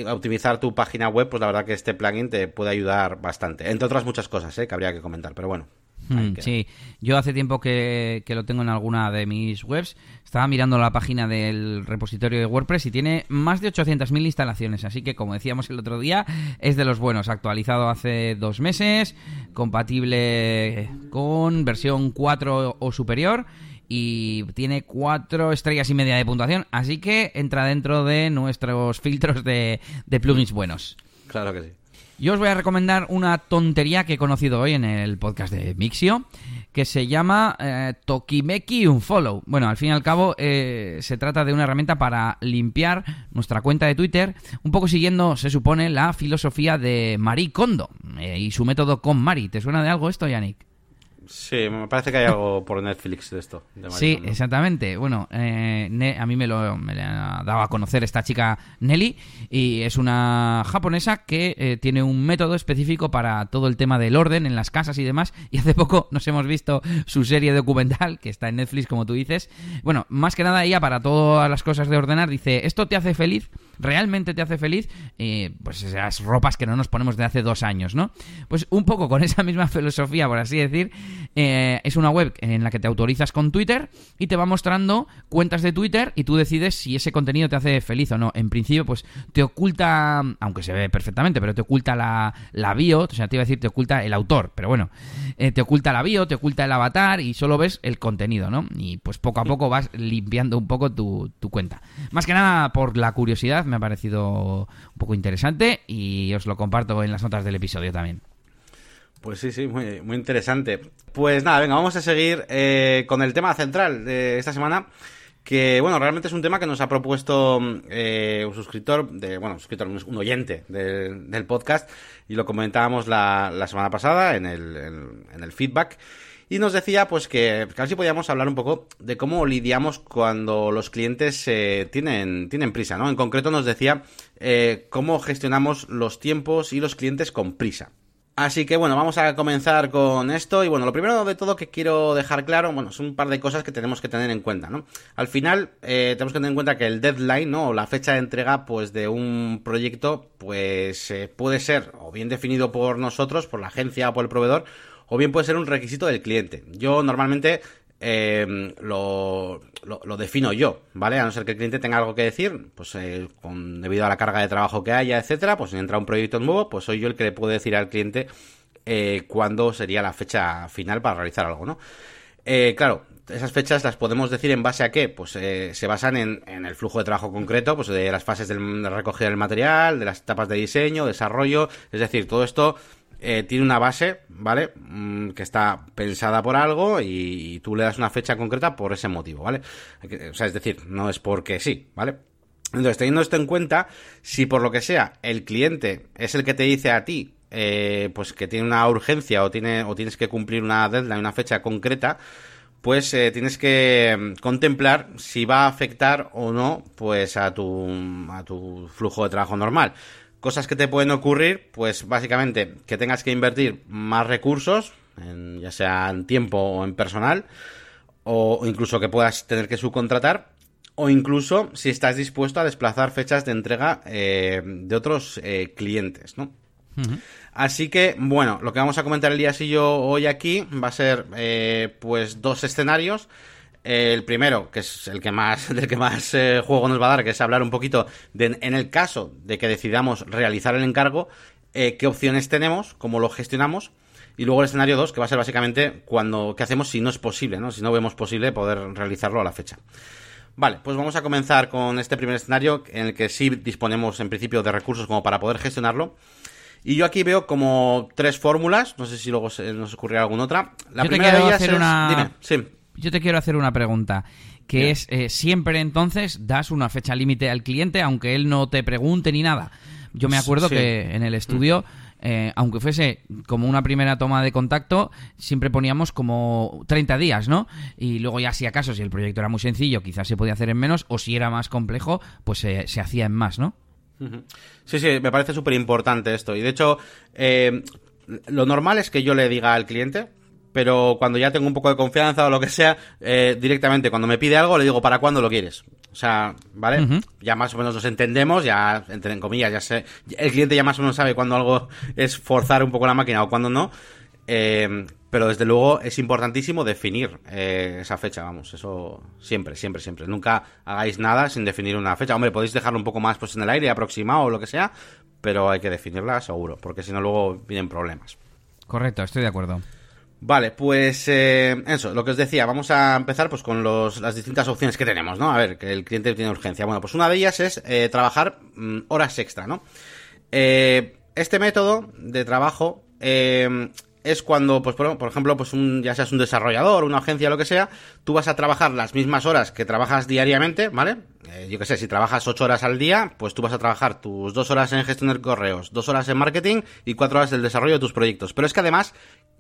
optimizar tu página web, pues la verdad que este plugin te puede ayudar bastante. Entre otras muchas cosas, ¿eh? Que habría que comentar, pero bueno. Mm, sí, yo hace tiempo que, lo tengo en alguna de mis webs. Estaba mirando la página del repositorio de WordPress y tiene más de 800.000 instalaciones. Así que, como decíamos el otro día, es de los buenos. Actualizado hace dos meses, compatible con versión 4 o superior y tiene cuatro estrellas y media de puntuación. Así que entra dentro de nuestros filtros de, de plugins buenos. Claro que sí. Yo os voy a recomendar una tontería que he conocido hoy en el podcast de Mixio, que se llama eh, Tokimeki Unfollow. Bueno, al fin y al cabo eh, se trata de una herramienta para limpiar nuestra cuenta de Twitter, un poco siguiendo, se supone, la filosofía de Marie Kondo eh, y su método con Mari. ¿Te suena de algo esto, Yannick? Sí, me parece que hay algo por Netflix de esto. sí, exactamente. Bueno, eh, a mí me lo me ha dado a conocer esta chica Nelly y es una japonesa que eh, tiene un método específico para todo el tema del orden en las casas y demás. Y hace poco nos hemos visto su serie documental que está en Netflix, como tú dices. Bueno, más que nada ella para todas las cosas de ordenar dice, ¿esto te hace feliz? ¿Realmente te hace feliz? Eh, pues esas ropas que no nos ponemos de hace dos años, ¿no? Pues un poco con <laughs> esa misma filosofía, por así decir, eh, es una web en la que te autorizas con Twitter y te va mostrando cuentas de Twitter y tú decides si ese contenido te hace feliz o no. En principio, pues te oculta, aunque se ve perfectamente, pero te oculta la, la bio, o sea, te iba a decir te oculta el autor, pero bueno, eh, te oculta la bio, te oculta el avatar y solo ves el contenido, ¿no? Y pues poco a poco vas limpiando un poco tu, tu cuenta. Más que nada por la curiosidad, me ha parecido un poco interesante y os lo comparto en las notas del episodio también. Pues sí, sí, muy, interesante. Pues nada, venga, vamos a seguir eh, con el tema central de esta semana. Que, bueno, realmente es un tema que nos ha propuesto eh, un suscriptor, de, bueno, un suscriptor, un oyente del podcast, y lo comentábamos la, semana pasada en el, en, el feedback. Y nos decía, pues, que, que a ver si podíamos hablar un poco de cómo lidiamos cuando los clientes eh, tienen, tienen prisa, ¿no? En concreto nos decía eh, cómo gestionamos los tiempos y los clientes con prisa. Así que bueno, vamos a comenzar con esto. Y bueno, lo primero de todo que quiero dejar claro, bueno, son un par de cosas que tenemos que tener en cuenta, ¿no? Al final, eh, tenemos que tener en cuenta que el deadline, ¿no? O la fecha de entrega, pues, de un proyecto, pues, eh, puede ser o bien definido por nosotros, por la agencia o por el proveedor, o bien puede ser un requisito del cliente. Yo normalmente eh, lo, lo, defino yo, ¿vale? A no ser que el cliente tenga algo que decir, pues eh, debido a la carga de trabajo que haya, etcétera, pues si entra un proyecto nuevo, pues soy yo el que le puedo decir al cliente eh, cuándo sería la fecha final para realizar algo, ¿no? Eh, claro, esas fechas las podemos decir en base a qué? Pues eh, se basan en, en, el flujo de trabajo concreto, pues de las fases del, de recogida del material, de las etapas de diseño, desarrollo, es decir, todo esto eh, tiene una base, ¿vale? Mm, que está pensada por algo y, tú le das una fecha concreta por ese motivo, ¿vale? O sea, es decir, no es porque sí, ¿vale? Entonces, teniendo esto en cuenta, si por lo que sea el cliente es el que te dice a ti, eh, pues que tiene una urgencia o, tiene, o tienes que cumplir una deadline, una fecha concreta, pues eh, tienes que mm, contemplar si va a afectar o no, pues a tu, a tu flujo de trabajo normal. Cosas que te pueden ocurrir, pues básicamente que tengas que invertir más recursos, ya sea en tiempo o en personal, o incluso que puedas tener que subcontratar, o incluso si estás dispuesto a desplazar fechas de entrega eh, de otros eh, clientes, ¿no? Así que, bueno, lo que vamos a comentar el día si yo hoy aquí va a ser, eh, pues, dos escenarios el primero, que es el que más, <laughs> del que más eh, juego nos va a dar, que es hablar un poquito de, en el caso de que decidamos realizar el encargo, eh, qué opciones tenemos, cómo lo gestionamos. Y luego el escenario 2, que va a ser básicamente cuando, qué hacemos si no es posible, ¿no? Si no vemos posible poder realizarlo a la fecha. Vale, pues vamos a comenzar con este primer escenario en el que sí disponemos en principio de recursos como para poder gestionarlo. Y yo aquí veo como tres fórmulas, no sé si luego nos ocurrirá alguna otra. La primera de ellas es... Dime, sí yo te quiero hacer una pregunta, que es, eh, siempre entonces das una fecha límite al cliente, aunque él no te pregunte ni nada. Yo me acuerdo que en el estudio... Eh, aunque fuese como una primera toma de contacto, siempre poníamos como 30 días, ¿no? Y luego ya si acaso, si el proyecto era muy sencillo, quizás se podía hacer en menos, o si era más complejo, pues se hacía en más, ¿no? Sí, sí, me parece súper importante esto. Y de hecho, eh, lo normal es que yo le diga al cliente, pero cuando ya tengo un poco de confianza o lo que sea, eh, directamente cuando me pide algo le digo, ¿para cuándo lo quieres? O sea, ¿vale? Ya más o menos nos entendemos, ya, entre comillas, ya sé, el cliente ya más o menos sabe cuándo algo es forzar un poco la máquina o cuándo no. Eh, pero desde luego es importantísimo definir eh, esa fecha, vamos, eso siempre, siempre, siempre. Nunca hagáis nada sin definir una fecha. Hombre, podéis dejarlo un poco más pues en el aire, aproximado o lo que sea, pero hay que definirla seguro, porque si no luego vienen problemas. Correcto, estoy de acuerdo. Vale, pues eh, eso, lo que os decía, vamos a empezar pues con los, las distintas opciones que tenemos, ¿no? A ver, que el cliente tiene urgencia. Bueno, pues una de ellas es eh, trabajar mm, horas extra, ¿no? Eh, este método de trabajo es cuando, pues por, ejemplo, pues un, ya seas un desarrollador, una agencia, lo que sea, tú vas a trabajar las mismas horas que trabajas diariamente, ¿vale? yo qué sé, si trabajas ocho horas al día, pues tú vas a trabajar tus dos horas en gestión de correos, dos horas en marketing y cuatro horas del desarrollo de tus proyectos. Pero es que además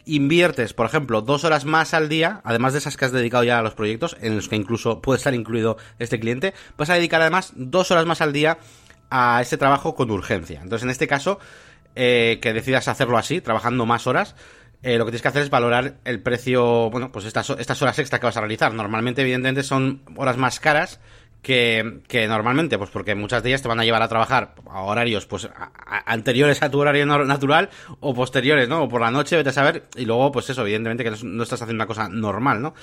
inviertes, por ejemplo, dos horas más al día, además de esas que has dedicado ya a los proyectos, en los que incluso puede estar incluido este cliente, vas a dedicar además dos horas más al día a ese trabajo con urgencia. Entonces, en este caso, eh, que decidas hacerlo así, trabajando más horas, eh, lo que tienes que hacer es valorar el precio, bueno, pues estas, estas horas extra que vas a realizar. Normalmente, evidentemente, son horas más caras que, que, normalmente, pues porque muchas de ellas te van a llevar a trabajar a horarios pues anteriores a tu horario natural o posteriores, ¿no? O por la noche, vete a saber, y luego, pues eso, evidentemente que no, estás haciendo una cosa normal, ¿no?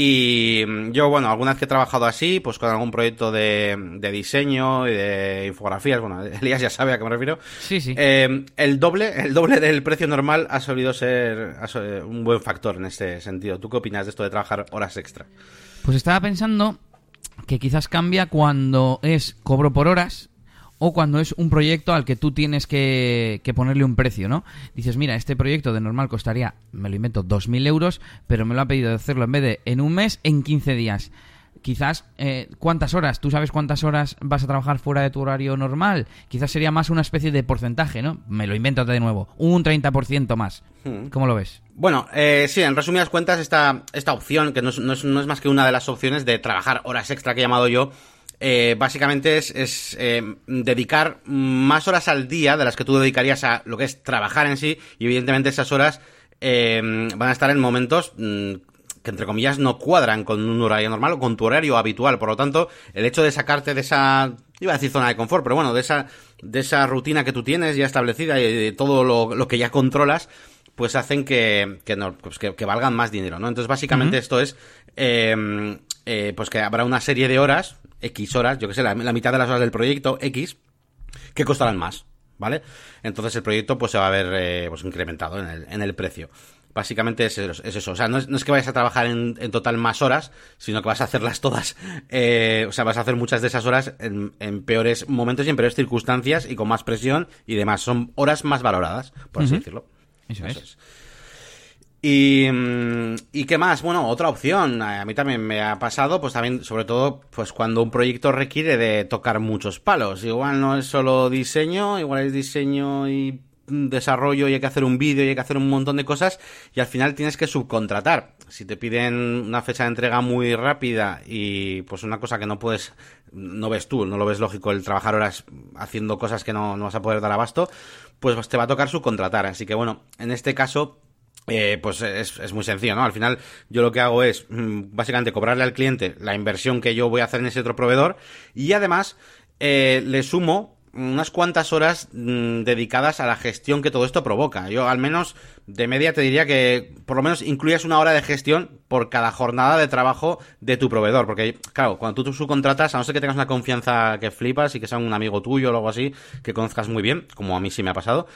Y yo, bueno, alguna vez que he trabajado así, pues con algún proyecto de, de diseño y de infografías, bueno, <laughs> Elías ya sabe a qué me refiero. Sí, sí. Eh, el doble, el doble del precio normal ha solido ser un buen factor en este sentido. ¿Tú qué opinas de esto de trabajar horas extra? Pues estaba pensando que quizás cambia cuando es cobro por horas o cuando es un proyecto al que tú tienes que, ponerle un precio, ¿no? Dices, mira, este proyecto de normal costaría, me lo invento, 2.000 euros, pero me lo ha pedido hacerlo en vez de en un mes, en 15 días quizás eh, cuántas horas, tú sabes cuántas horas vas a trabajar fuera de tu horario normal, quizás sería más una especie de porcentaje, ¿no? Me lo invento de nuevo, un 30% más. Hmm. ¿Cómo lo ves? Bueno, eh, sí, en resumidas cuentas, esta, esta opción, que no es, no, es, más que una de las opciones de trabajar horas extra que he llamado yo, eh, básicamente es, es dedicar más horas al día de las que tú dedicarías a lo que es trabajar en sí, y evidentemente esas horas van a estar en momentos mm, que entre comillas no cuadran con un horario normal o con tu horario habitual. Por lo tanto, el hecho de sacarte de esa, iba a decir zona de confort, pero bueno, de esa, de esa rutina que tú tienes ya establecida y de todo lo, que ya controlas, pues hacen que, que, no, pues que, valgan más dinero, ¿no? Entonces, básicamente esto es, em, eh, pues que habrá una serie de horas, X horas, yo que sé, la, mitad de las horas del proyecto, X, que costarán más, ¿vale? Entonces el proyecto pues se va a ver eh, pues incrementado en el, en el precio. Básicamente es, eso. O sea, no es, que vayas a trabajar en, total más horas, sino que vas a hacerlas todas. Eh, o sea, vas a hacer muchas de esas horas en, peores momentos y en peores circunstancias y con más presión y demás. Son horas más valoradas, por así decirlo. Eso, es. Y, y, qué más, bueno, otra opción, a mí también me ha pasado, pues también, sobre todo, pues cuando un proyecto requiere de tocar muchos palos. Igual no es solo diseño, igual es diseño y desarrollo y hay que hacer un vídeo y hay que hacer un montón de cosas y al final tienes que subcontratar. Si te piden una fecha de entrega muy rápida y pues una cosa que no puedes, no ves tú, no lo ves lógico el trabajar horas haciendo cosas que no, vas a poder dar abasto, pues te va a tocar subcontratar. Así que bueno, en este caso eh, pues es, es, muy sencillo, ¿no? Al final yo lo que hago es mm, básicamente cobrarle al cliente la inversión que yo voy a hacer en ese otro proveedor y además eh, le sumo unas cuantas horas mm, dedicadas a la gestión que todo esto provoca. Yo al menos de media te diría que por lo menos incluyas una hora de gestión por cada jornada de trabajo de tu proveedor. Porque, claro, cuando tú subcontratas, a no ser que tengas una confianza que flipas y que sea un amigo tuyo o algo así, que conozcas muy bien, como a mí sí me ha pasado,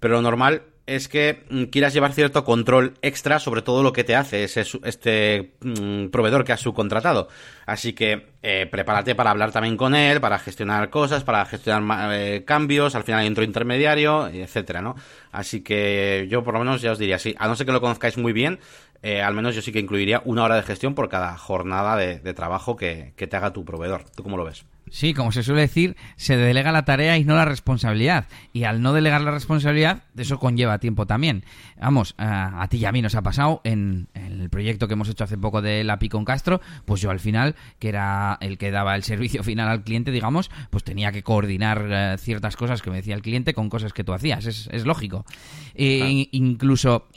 pero lo normal es que mm, quieras llevar cierto control extra sobre todo lo que te hace ese, este mm, proveedor que has subcontratado. Así que eh, prepárate para hablar también con él, para gestionar cosas, para gestionar eh, cambios, al final otro intermediario, etcétera, ¿no? Así que yo por lo menos ya os diría, sí, a no ser que lo conozcáis muy bien, eh, al menos yo sí que incluiría una hora de gestión por cada jornada de, trabajo que, que te haga tu proveedor. ¿Tú cómo lo ves? Sí, como se suele decir, se delega la tarea y no la responsabilidad. Y al no delegar la responsabilidad, eso conlleva tiempo también. Vamos, a, ti y a mí nos ha pasado en, el proyecto que hemos hecho hace poco de la con Castro, pues yo al final, que era el que daba el <laughs> servicio final al cliente, digamos, pues tenía que coordinar eh, ciertas cosas que me decía el cliente con cosas que tú hacías. Es, lógico. E, incluso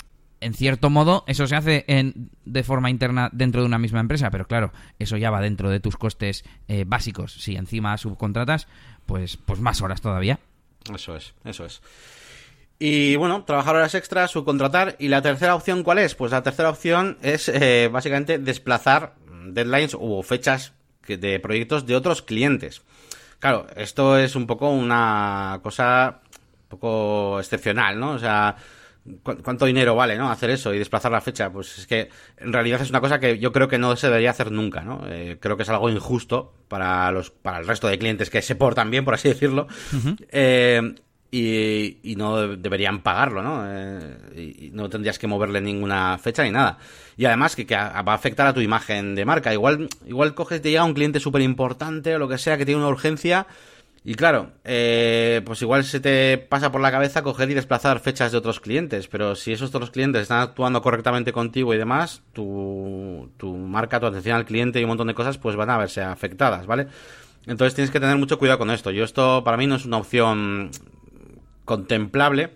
en cierto modo, eso se hace en, de forma interna dentro de una misma empresa, pero claro, eso ya va dentro de tus costes eh, básicos. Si encima subcontratas, pues, pues más horas todavía. Eso es, eso es. Y bueno, trabajar horas extras, subcontratar. ¿Y la tercera opción cuál es? Pues la tercera opción es eh, básicamente desplazar deadlines o fechas de proyectos de otros clientes. Claro, esto es un poco una cosa un poco excepcional, ¿no? O sea, ¿Cuánto dinero vale, no? Hacer eso y desplazar la fecha. Pues es que en realidad es una cosa que yo creo que no se debería hacer nunca, ¿no? Eh, creo que es algo injusto para los para el resto de clientes que se portan bien, por así decirlo. Eh, y, no deberían pagarlo, ¿no? Eh, y no tendrías que moverle ninguna fecha ni nada. Y además que, va a afectar a tu imagen de marca. Igual, igual coges, te llega un cliente súper importante o lo que sea que tiene una urgencia y claro, eh, pues igual se te pasa por la cabeza coger y desplazar fechas de otros clientes, pero si esos otros clientes están actuando correctamente contigo y demás, tu, tu marca, tu atención al cliente y un montón de cosas, pues van a verse afectadas, ¿vale? Entonces tienes que tener mucho cuidado con esto. Yo esto para mí no es una opción contemplable,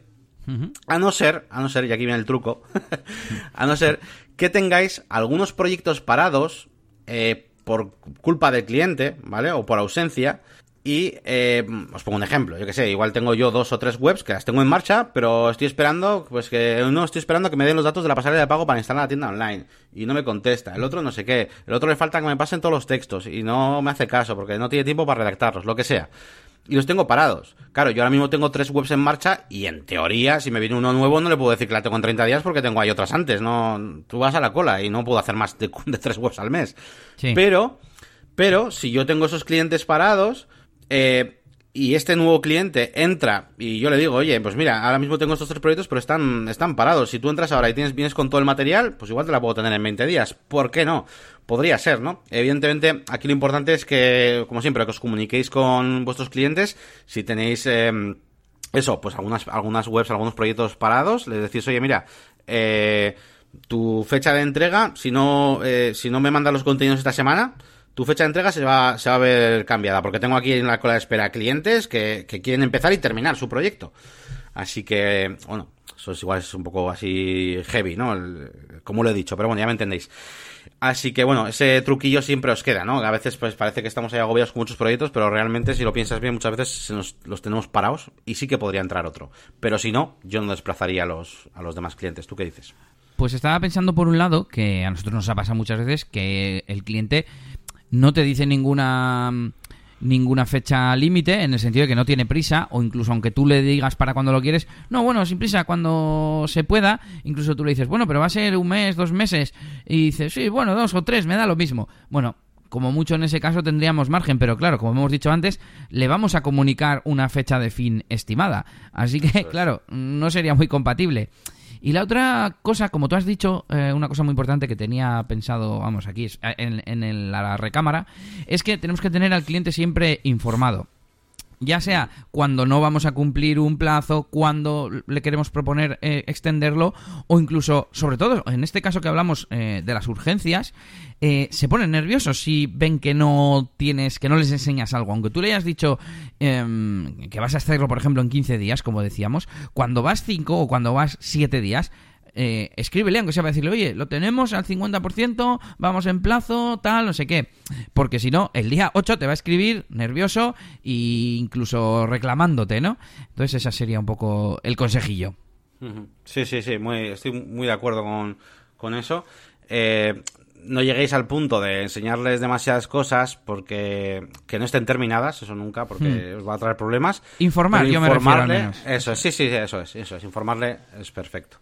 a no ser, a no ser, y aquí viene el truco, <laughs> a no ser que tengáis algunos proyectos parados eh, por culpa del cliente, ¿vale? O por ausencia, y eh, os pongo un ejemplo, yo que sé, igual tengo yo dos o tres webs que las tengo en marcha, pero estoy esperando, pues que uno estoy esperando que me den los datos de la pasarela de pago para instalar la tienda online y no me contesta, el otro no sé qué, el otro le falta que me pasen todos los textos y no me hace caso porque no tiene tiempo para redactarlos, lo que sea. Y los tengo parados. Claro, yo ahora mismo tengo tres webs en marcha y en teoría, si me viene uno nuevo, no le puedo decir que la tengo en 30 días porque tengo ahí otras antes. No, tú vas a la cola y no puedo hacer más de, <laughs> tres webs al mes. Pero, pero, si yo tengo esos clientes parados, eh, y este nuevo cliente entra y yo le digo, oye, pues mira, ahora mismo tengo estos tres proyectos, pero están, están parados. Si tú entras ahora y tienes, vienes con todo el material, pues igual te la puedo tener en 20 días. ¿Por qué no? Podría ser, ¿no? Evidentemente, aquí lo importante es que, como siempre, que os comuniquéis con vuestros clientes. Si tenéis, em, eso, pues algunas, algunas webs, algunos proyectos parados, les decís, oye, mira, eh, tu fecha de entrega, si no, eh, si no me mandas los contenidos esta semana, tu fecha de entrega se va, se va a ver cambiada, porque tengo aquí en la cola de espera clientes que, quieren empezar y terminar su proyecto. Así que, bueno, eso es igual es un poco así heavy, ¿no? como lo he dicho, pero bueno, ya me entendéis. Así que bueno, ese truquillo siempre os queda, ¿no? A veces pues parece que estamos ahí agobiados con muchos proyectos, pero realmente si lo piensas bien muchas veces nos, los tenemos parados y sí que podría entrar otro. Pero si no, yo no desplazaría a los, a los demás clientes. ¿Tú qué dices? Pues estaba pensando por un lado que a nosotros nos ha pasado muchas veces que el cliente no te dice ninguna ninguna fecha límite en el sentido de que no tiene prisa o incluso aunque tú le digas para cuando lo quieres, no, bueno, sin prisa, cuando se pueda, incluso tú le dices, bueno, pero va a ser un mes, dos meses y dices, sí, bueno, dos o tres, me da lo mismo. Bueno, como mucho en ese caso tendríamos margen, pero claro, como hemos dicho antes, le vamos a comunicar una fecha de fin estimada. Así que, claro, no sería muy compatible. Y la otra cosa, como tú has dicho, eh, una cosa muy importante que tenía pensado, vamos, aquí en, en la recámara, es que tenemos que tener al cliente siempre informado ya sea cuando no vamos a cumplir un plazo, cuando le queremos proponer eh, extenderlo, o incluso, sobre todo, en este caso que hablamos eh, de las urgencias, eh, se ponen nerviosos si ven que no tienes, que no les enseñas algo. Aunque tú le hayas dicho em, que vas a hacerlo, por ejemplo, en 15 días, como decíamos, cuando vas 5 o cuando vas 7 días, eh, escríbele, aunque sea para decirle, oye, lo tenemos al 50%, vamos en plazo, tal, no sé qué. Porque si no, el día 8 te va a escribir nervioso e incluso reclamándote, ¿no? Entonces, ese sería un poco el consejillo. Sí, sí, sí, muy, estoy muy de acuerdo con, con eso. Eh, no lleguéis al punto de enseñarles demasiadas cosas porque que no estén terminadas, eso nunca, porque hmm. os va a traer problemas. Informar, yo me refiero Eso, sí, sí, eso es, eso es, informarle es perfecto.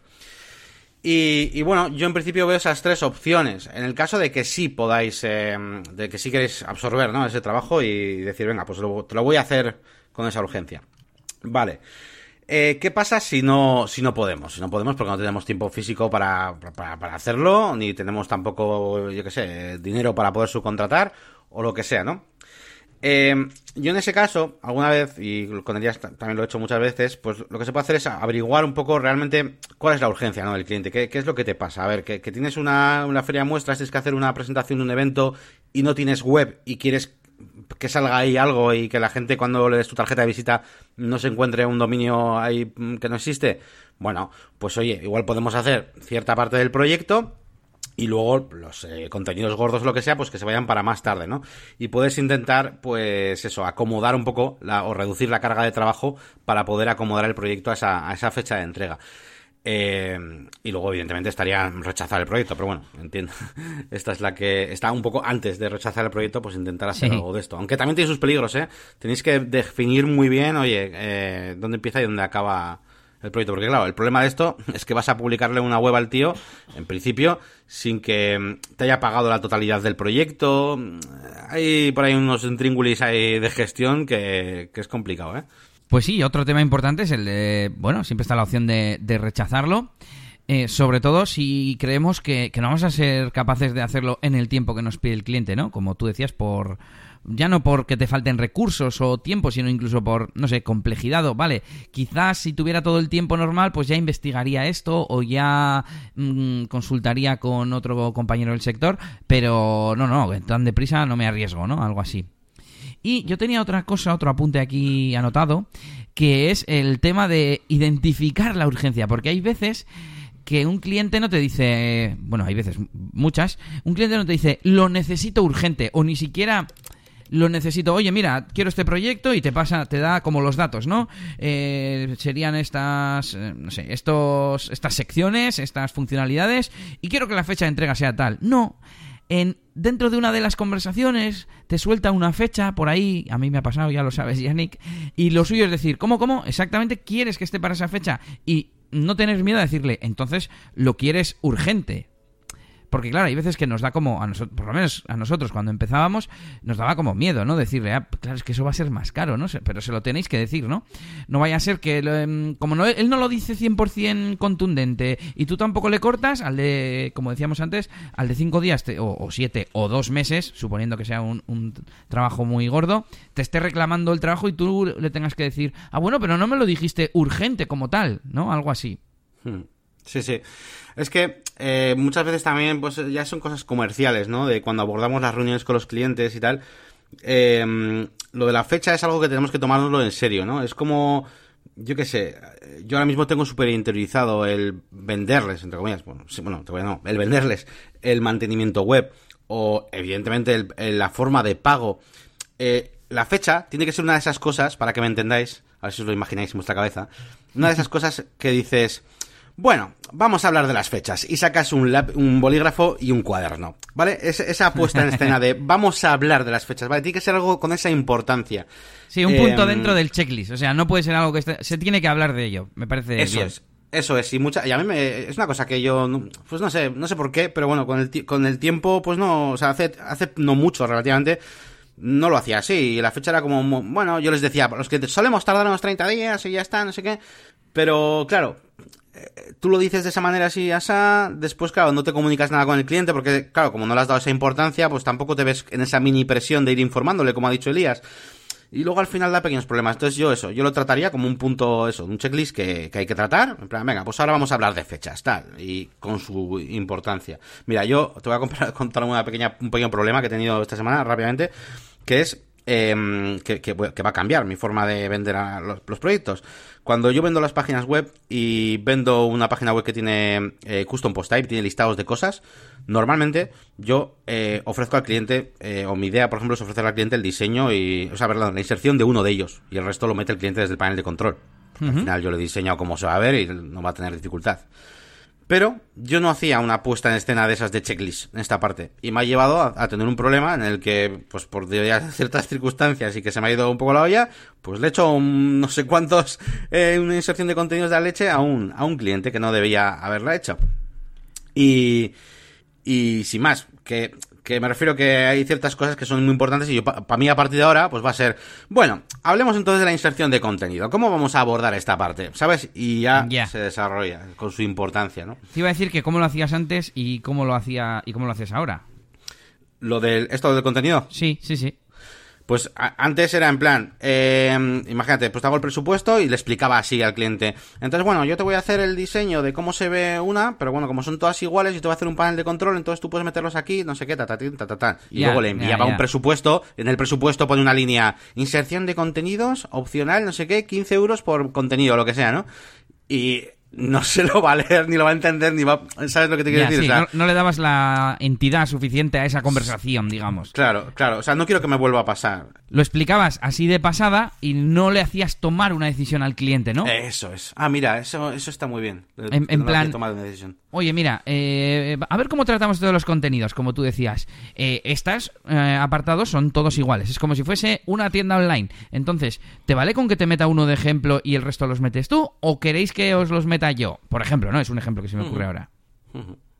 Y, bueno, yo en principio veo esas tres opciones. En el caso de que sí podáis, eh, de que sí queréis absorber ¿no? ese trabajo y decir, venga, pues te lo voy a hacer con esa urgencia. Vale. Eh, ¿Qué pasa si no, si no podemos? Si no podemos porque no tenemos tiempo físico para, para, hacerlo, ni tenemos tampoco, yo qué sé, dinero para poder subcontratar o lo que sea, ¿no? Eh, yo en ese caso, alguna vez, y con Elías también lo he hecho muchas veces, pues lo que se puede hacer es averiguar un poco realmente cuál es la urgencia ¿no? del cliente, qué, es lo que te pasa. A ver, que, tienes una, una feria de muestras, tienes que hacer una presentación de un evento y no tienes web y quieres que salga ahí algo y que la gente cuando le des tu tarjeta de visita no se encuentre un dominio ahí mm, que no existe, bueno, pues oye, igual podemos hacer cierta parte del proyecto y luego los eh, contenidos gordos, lo que sea, pues que se vayan para más tarde, ¿no? Y puedes intentar, pues eso, acomodar un poco la, o reducir la carga de trabajo para poder acomodar el proyecto a esa, a esa fecha de entrega. Eh, y luego, evidentemente, estaría rechazar el proyecto, pero bueno, entiendo. <laughs> Esta es la que está un poco antes de rechazar el proyecto, pues intentar hacer algo de esto. Aunque también tiene sus peligros, ¿eh? Tenéis que definir muy bien, oye, eh, dónde empieza y dónde acaba el proyecto. Porque, claro, el problema de esto <laughs> es que vas a publicarle una web al tío, en principio, sin que te haya pagado la totalidad del proyecto. Hay por ahí unos intríngulis ahí de gestión que, que es complicado, ¿eh? Pues sí, otro tema importante es el de, bueno, siempre está la opción de, rechazarlo. Eh, sobre todo si creemos que, no vamos a ser capaces de hacerlo en el tiempo que nos pide el cliente, ¿no? Como tú decías, por ya no porque te falten recursos o tiempo, sino incluso por, no sé, complejidad o, vale, quizás si tuviera todo el tiempo normal, pues ya investigaría esto o ya mm, consultaría con otro compañero del sector, pero no, no, tan deprisa no me arriesgo, ¿no? Algo así. Y yo tenía otra cosa, otro apunte aquí anotado, que es el tema de identificar la urgencia, porque hay veces que un cliente no te dice, bueno, hay veces, muchas, un cliente no te dice, lo necesito urgente, o ni siquiera lo necesito, oye, mira, quiero este proyecto y te pasa, te da como los datos, ¿no? Eh, serían estas, eh, no sé, estos, estas secciones, estas funcionalidades, y quiero que la fecha de entrega sea tal. No, en, dentro de una de las conversaciones te suelta una fecha por ahí, a mí me ha pasado, ya lo sabes, Yannick, y lo suyo es decir, ¿cómo, cómo? Exactamente quieres que esté para esa fecha y no tener miedo a decirle, entonces lo quieres urgente, porque claro, hay veces que nos da como, a nosotros, por lo menos a nosotros cuando empezábamos, nos daba como miedo, ¿no? Decirle, ah, claro, es que eso va a ser más caro, ¿no? Pero se lo tenéis que decir, ¿no? No vaya a ser que, em, como no, él no lo dice 100% contundente y tú tampoco le cortas, al de, como decíamos antes, al de cinco días o, siete o dos meses, suponiendo que sea un, trabajo muy gordo, te esté reclamando el trabajo y tú le tengas que decir, ah, bueno, pero no me lo dijiste urgente como tal, ¿no? Algo así. Hmm. Sí, sí. Es que eh, muchas veces también pues ya son cosas comerciales, ¿no? De cuando abordamos las reuniones con los clientes y tal. Eh, lo de la fecha es algo que tenemos que tomárnoslo en serio, ¿no? Es como, yo qué sé, yo ahora mismo tengo súper interiorizado el venderles, entre comillas, bueno, sí, bueno, no, el venderles el mantenimiento web o evidentemente la forma de pago. Eh, la fecha tiene que ser una de esas cosas, para que me entendáis, a ver si os lo imagináis en vuestra cabeza, una de esas cosas que dices, bueno, vamos a hablar de las fechas y sacas un, un bolígrafo y un cuaderno, ¿vale? esa puesta en escena de <laughs> vamos a hablar de las fechas, ¿vale? Tiene que ser algo con esa importancia. Sí, un punto em, dentro del checklist, o sea, no puede ser algo que se tiene que hablar de ello, me parece Eso es. Eso es, y mucha, y a mí me, es una cosa que yo, pues no sé, no sé por qué, pero bueno, con el, con el tiempo, pues no, o sea, hace, hace no mucho relativamente, no lo hacía así, y la fecha era como, bueno, yo les decía, los clientes, solemos tardar unos 30 días y ya está, no sé qué, pero claro, tú lo dices de esa manera así, asa, después, claro, no te comunicas nada con el cliente porque, claro, como no le has dado esa importancia, pues tampoco te ves en esa mini presión de ir informándole, como ha dicho Elías. Y luego al final da pequeños problemas. Entonces yo eso, yo lo trataría como un punto, eso, un checklist que, hay que tratar. En plan, venga, pues ahora vamos a hablar de fechas, tal, y con su importancia. Mira, yo te voy a <laughs> contar una pequeña, un pequeño problema que he tenido esta semana rápidamente, que es em, que, va a cambiar mi forma de vender los, proyectos. Cuando yo vendo las páginas web y vendo una página web que tiene eh, custom post type, tiene listados de cosas, normalmente yo eh, ofrezco al cliente, eh, o mi idea, por ejemplo, es ofrecer al cliente el diseño y, o sea, la inserción de uno de ellos y el resto lo mete el cliente desde el panel de control. Al final yo le he diseñado cómo se va a ver y no va a tener dificultad. Pero yo no hacía una puesta en escena de esas de checklist en esta parte. Y me ha llevado a, tener un problema en el que, pues por <laughs> ciertas circunstancias y que se me ha ido un poco la olla, pues le he hecho no sé cuántos, <laughs> eh, una inserción de contenidos de la leche a un, a un cliente que no debía haberla hecho. Y, y sin más, que que me refiero que hay ciertas cosas que son muy importantes y yo para mí a partir de ahora pues va a ser, bueno, hablemos entonces de la inserción de contenido. ¿Cómo vamos a abordar esta parte? ¿Sabes? Y ya se desarrolla con su importancia, ¿no? Te iba a decir que cómo lo hacías antes y cómo lo hacía y cómo lo haces ahora. Lo del esto del contenido. Sí, sí, sí. Pues antes era en plan, eh, imagínate, pues te hago el presupuesto y le explicaba así al cliente. Entonces, bueno, yo te voy a hacer el diseño de cómo se ve una, pero bueno, como son todas iguales, yo te voy a hacer un panel de control, entonces tú puedes meterlos aquí, no sé qué, ta, ta, ta, ta, ta. Y luego le enviaba un presupuesto, en el presupuesto pone una línea, inserción de contenidos, opcional, no sé qué, 15 euros por contenido, lo que sea, ¿no? Y no se lo va a leer, ni lo va a entender, ni va... ¿Sabes lo que te quiero decir? no, le dabas la entidad suficiente a esa conversación, digamos. Claro, claro. O sea, no quiero que me vuelva a pasar. Lo explicabas así de pasada y no le hacías tomar una decisión al cliente, ¿no? Eso es. Ah, mira, eso, eso está muy bien. En, plan... Oye, mira, eh, a ver cómo tratamos todos los contenidos, como tú decías. Eh, estos eh, apartados son todos iguales. Es como si fuese una tienda online. Entonces, ¿te vale con que te meta uno de ejemplo y el resto los metes tú? ¿O queréis que os los meta yo? Por ejemplo, ¿no? Es un ejemplo que se me ocurre ahora.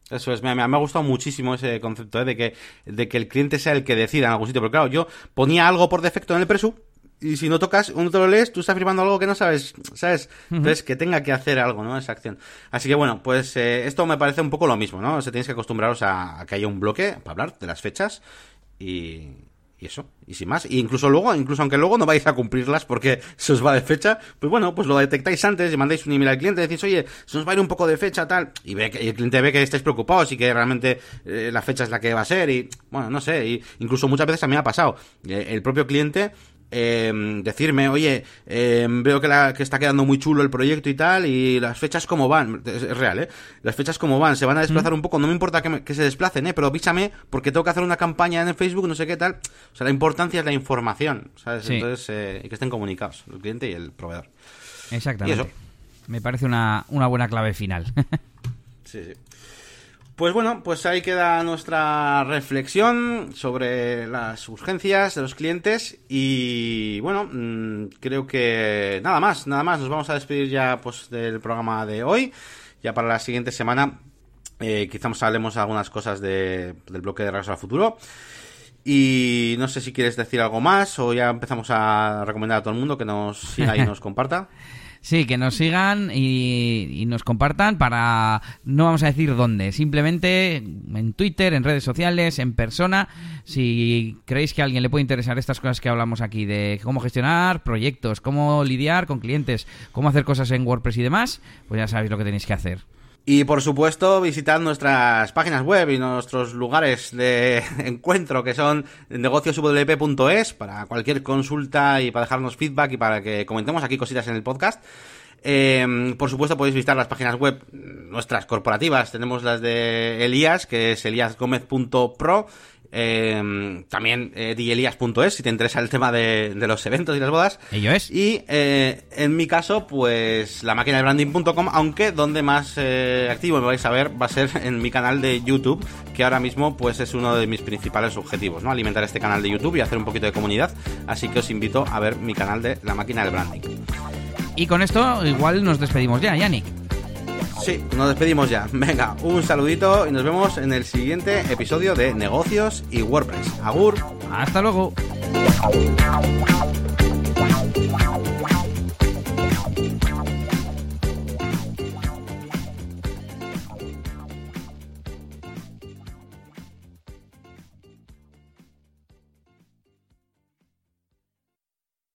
Eso es, me, me, ha gustado muchísimo ese concepto de, que, de que el cliente sea el que decida en algún sitio. Pero claro, yo ponía algo por defecto en el presu y si no tocas, uno te lo lees, tú estás firmando algo que no sabes, ¿sabes? Entonces, que tenga que hacer algo, ¿no? Esa acción. Así que bueno, pues eh, esto me parece un poco lo mismo, ¿no? Se tenéis que acostumbraros a, que haya un bloque para hablar de las fechas y, y eso, y sin más. Y incluso luego, incluso aunque luego no vais a cumplirlas porque <laughs> se os va de fecha, pues bueno, pues lo detectáis antes y mandáis un email al cliente, decís, oye, se nos va a ir un poco de fecha, tal, y, ve que, el cliente ve que estáis preocupados y que realmente eh, la fecha es la que va a ser, y bueno, no sé, y incluso muchas veces a mí me ha pasado. Eh, el propio cliente eh, decirme, oye, eh, veo que, la, que está quedando muy chulo el proyecto y tal, y las fechas como van, es, real, ¿eh? Las fechas como van, se van a desplazar un poco, no me importa que, se desplacen, ¿eh? Pero avísame porque tengo que hacer una campaña en el Facebook, no sé qué tal. O sea, la importancia es la información, ¿sabes? Entonces, eh, y que estén comunicados, el cliente y el proveedor. Exactamente. Y eso. Me parece una, una buena clave final. <laughs> sí, sí. Pues bueno, pues ahí queda nuestra reflexión sobre las urgencias de los clientes y bueno, mm, creo que nada más, nada más, nos vamos a despedir ya pues del programa de hoy, ya para la siguiente semana eh, quizás hablemos algunas cosas del bloque de Regreso al Futuro. Y no sé si quieres decir algo más o ya empezamos a recomendar a todo el mundo que nos siga y <laughs> nos comparta. Sí, que nos sigan y, nos compartan para, no vamos a decir dónde, simplemente en Twitter, en redes sociales, en persona. Si creéis que a alguien le puede interesar estas cosas que hablamos aquí, de cómo gestionar proyectos, cómo lidiar con clientes, cómo hacer cosas en WordPress y demás, pues ya sabéis lo que tenéis que hacer. Y por supuesto, visitad nuestras páginas web y nuestros lugares de <laughs> encuentro que son negocioswp.es para cualquier consulta y para dejarnos feedback y para que comentemos aquí cositas en el podcast. Eh, por supuesto, podéis visitar las páginas web nuestras corporativas. Tenemos las de Elías, que es eliasgomez.pro eh, también eh, si te interesa el tema de, los eventos y las bodas. Ello es. Y eh, en mi caso, pues la máquina de branding.com, aunque donde más eh, activo me vais a ver va a ser en mi canal de YouTube, que ahora mismo pues es uno de mis principales objetivos, ¿no? Alimentar este canal de YouTube y hacer un poquito de comunidad. Así que os invito a ver mi canal de la máquina del branding. Y con esto igual nos despedimos ya, Yannick. Sí, nos despedimos ya. Venga, un saludito y nos vemos en el siguiente episodio de Negocios y WordPress. Agur. Hasta luego.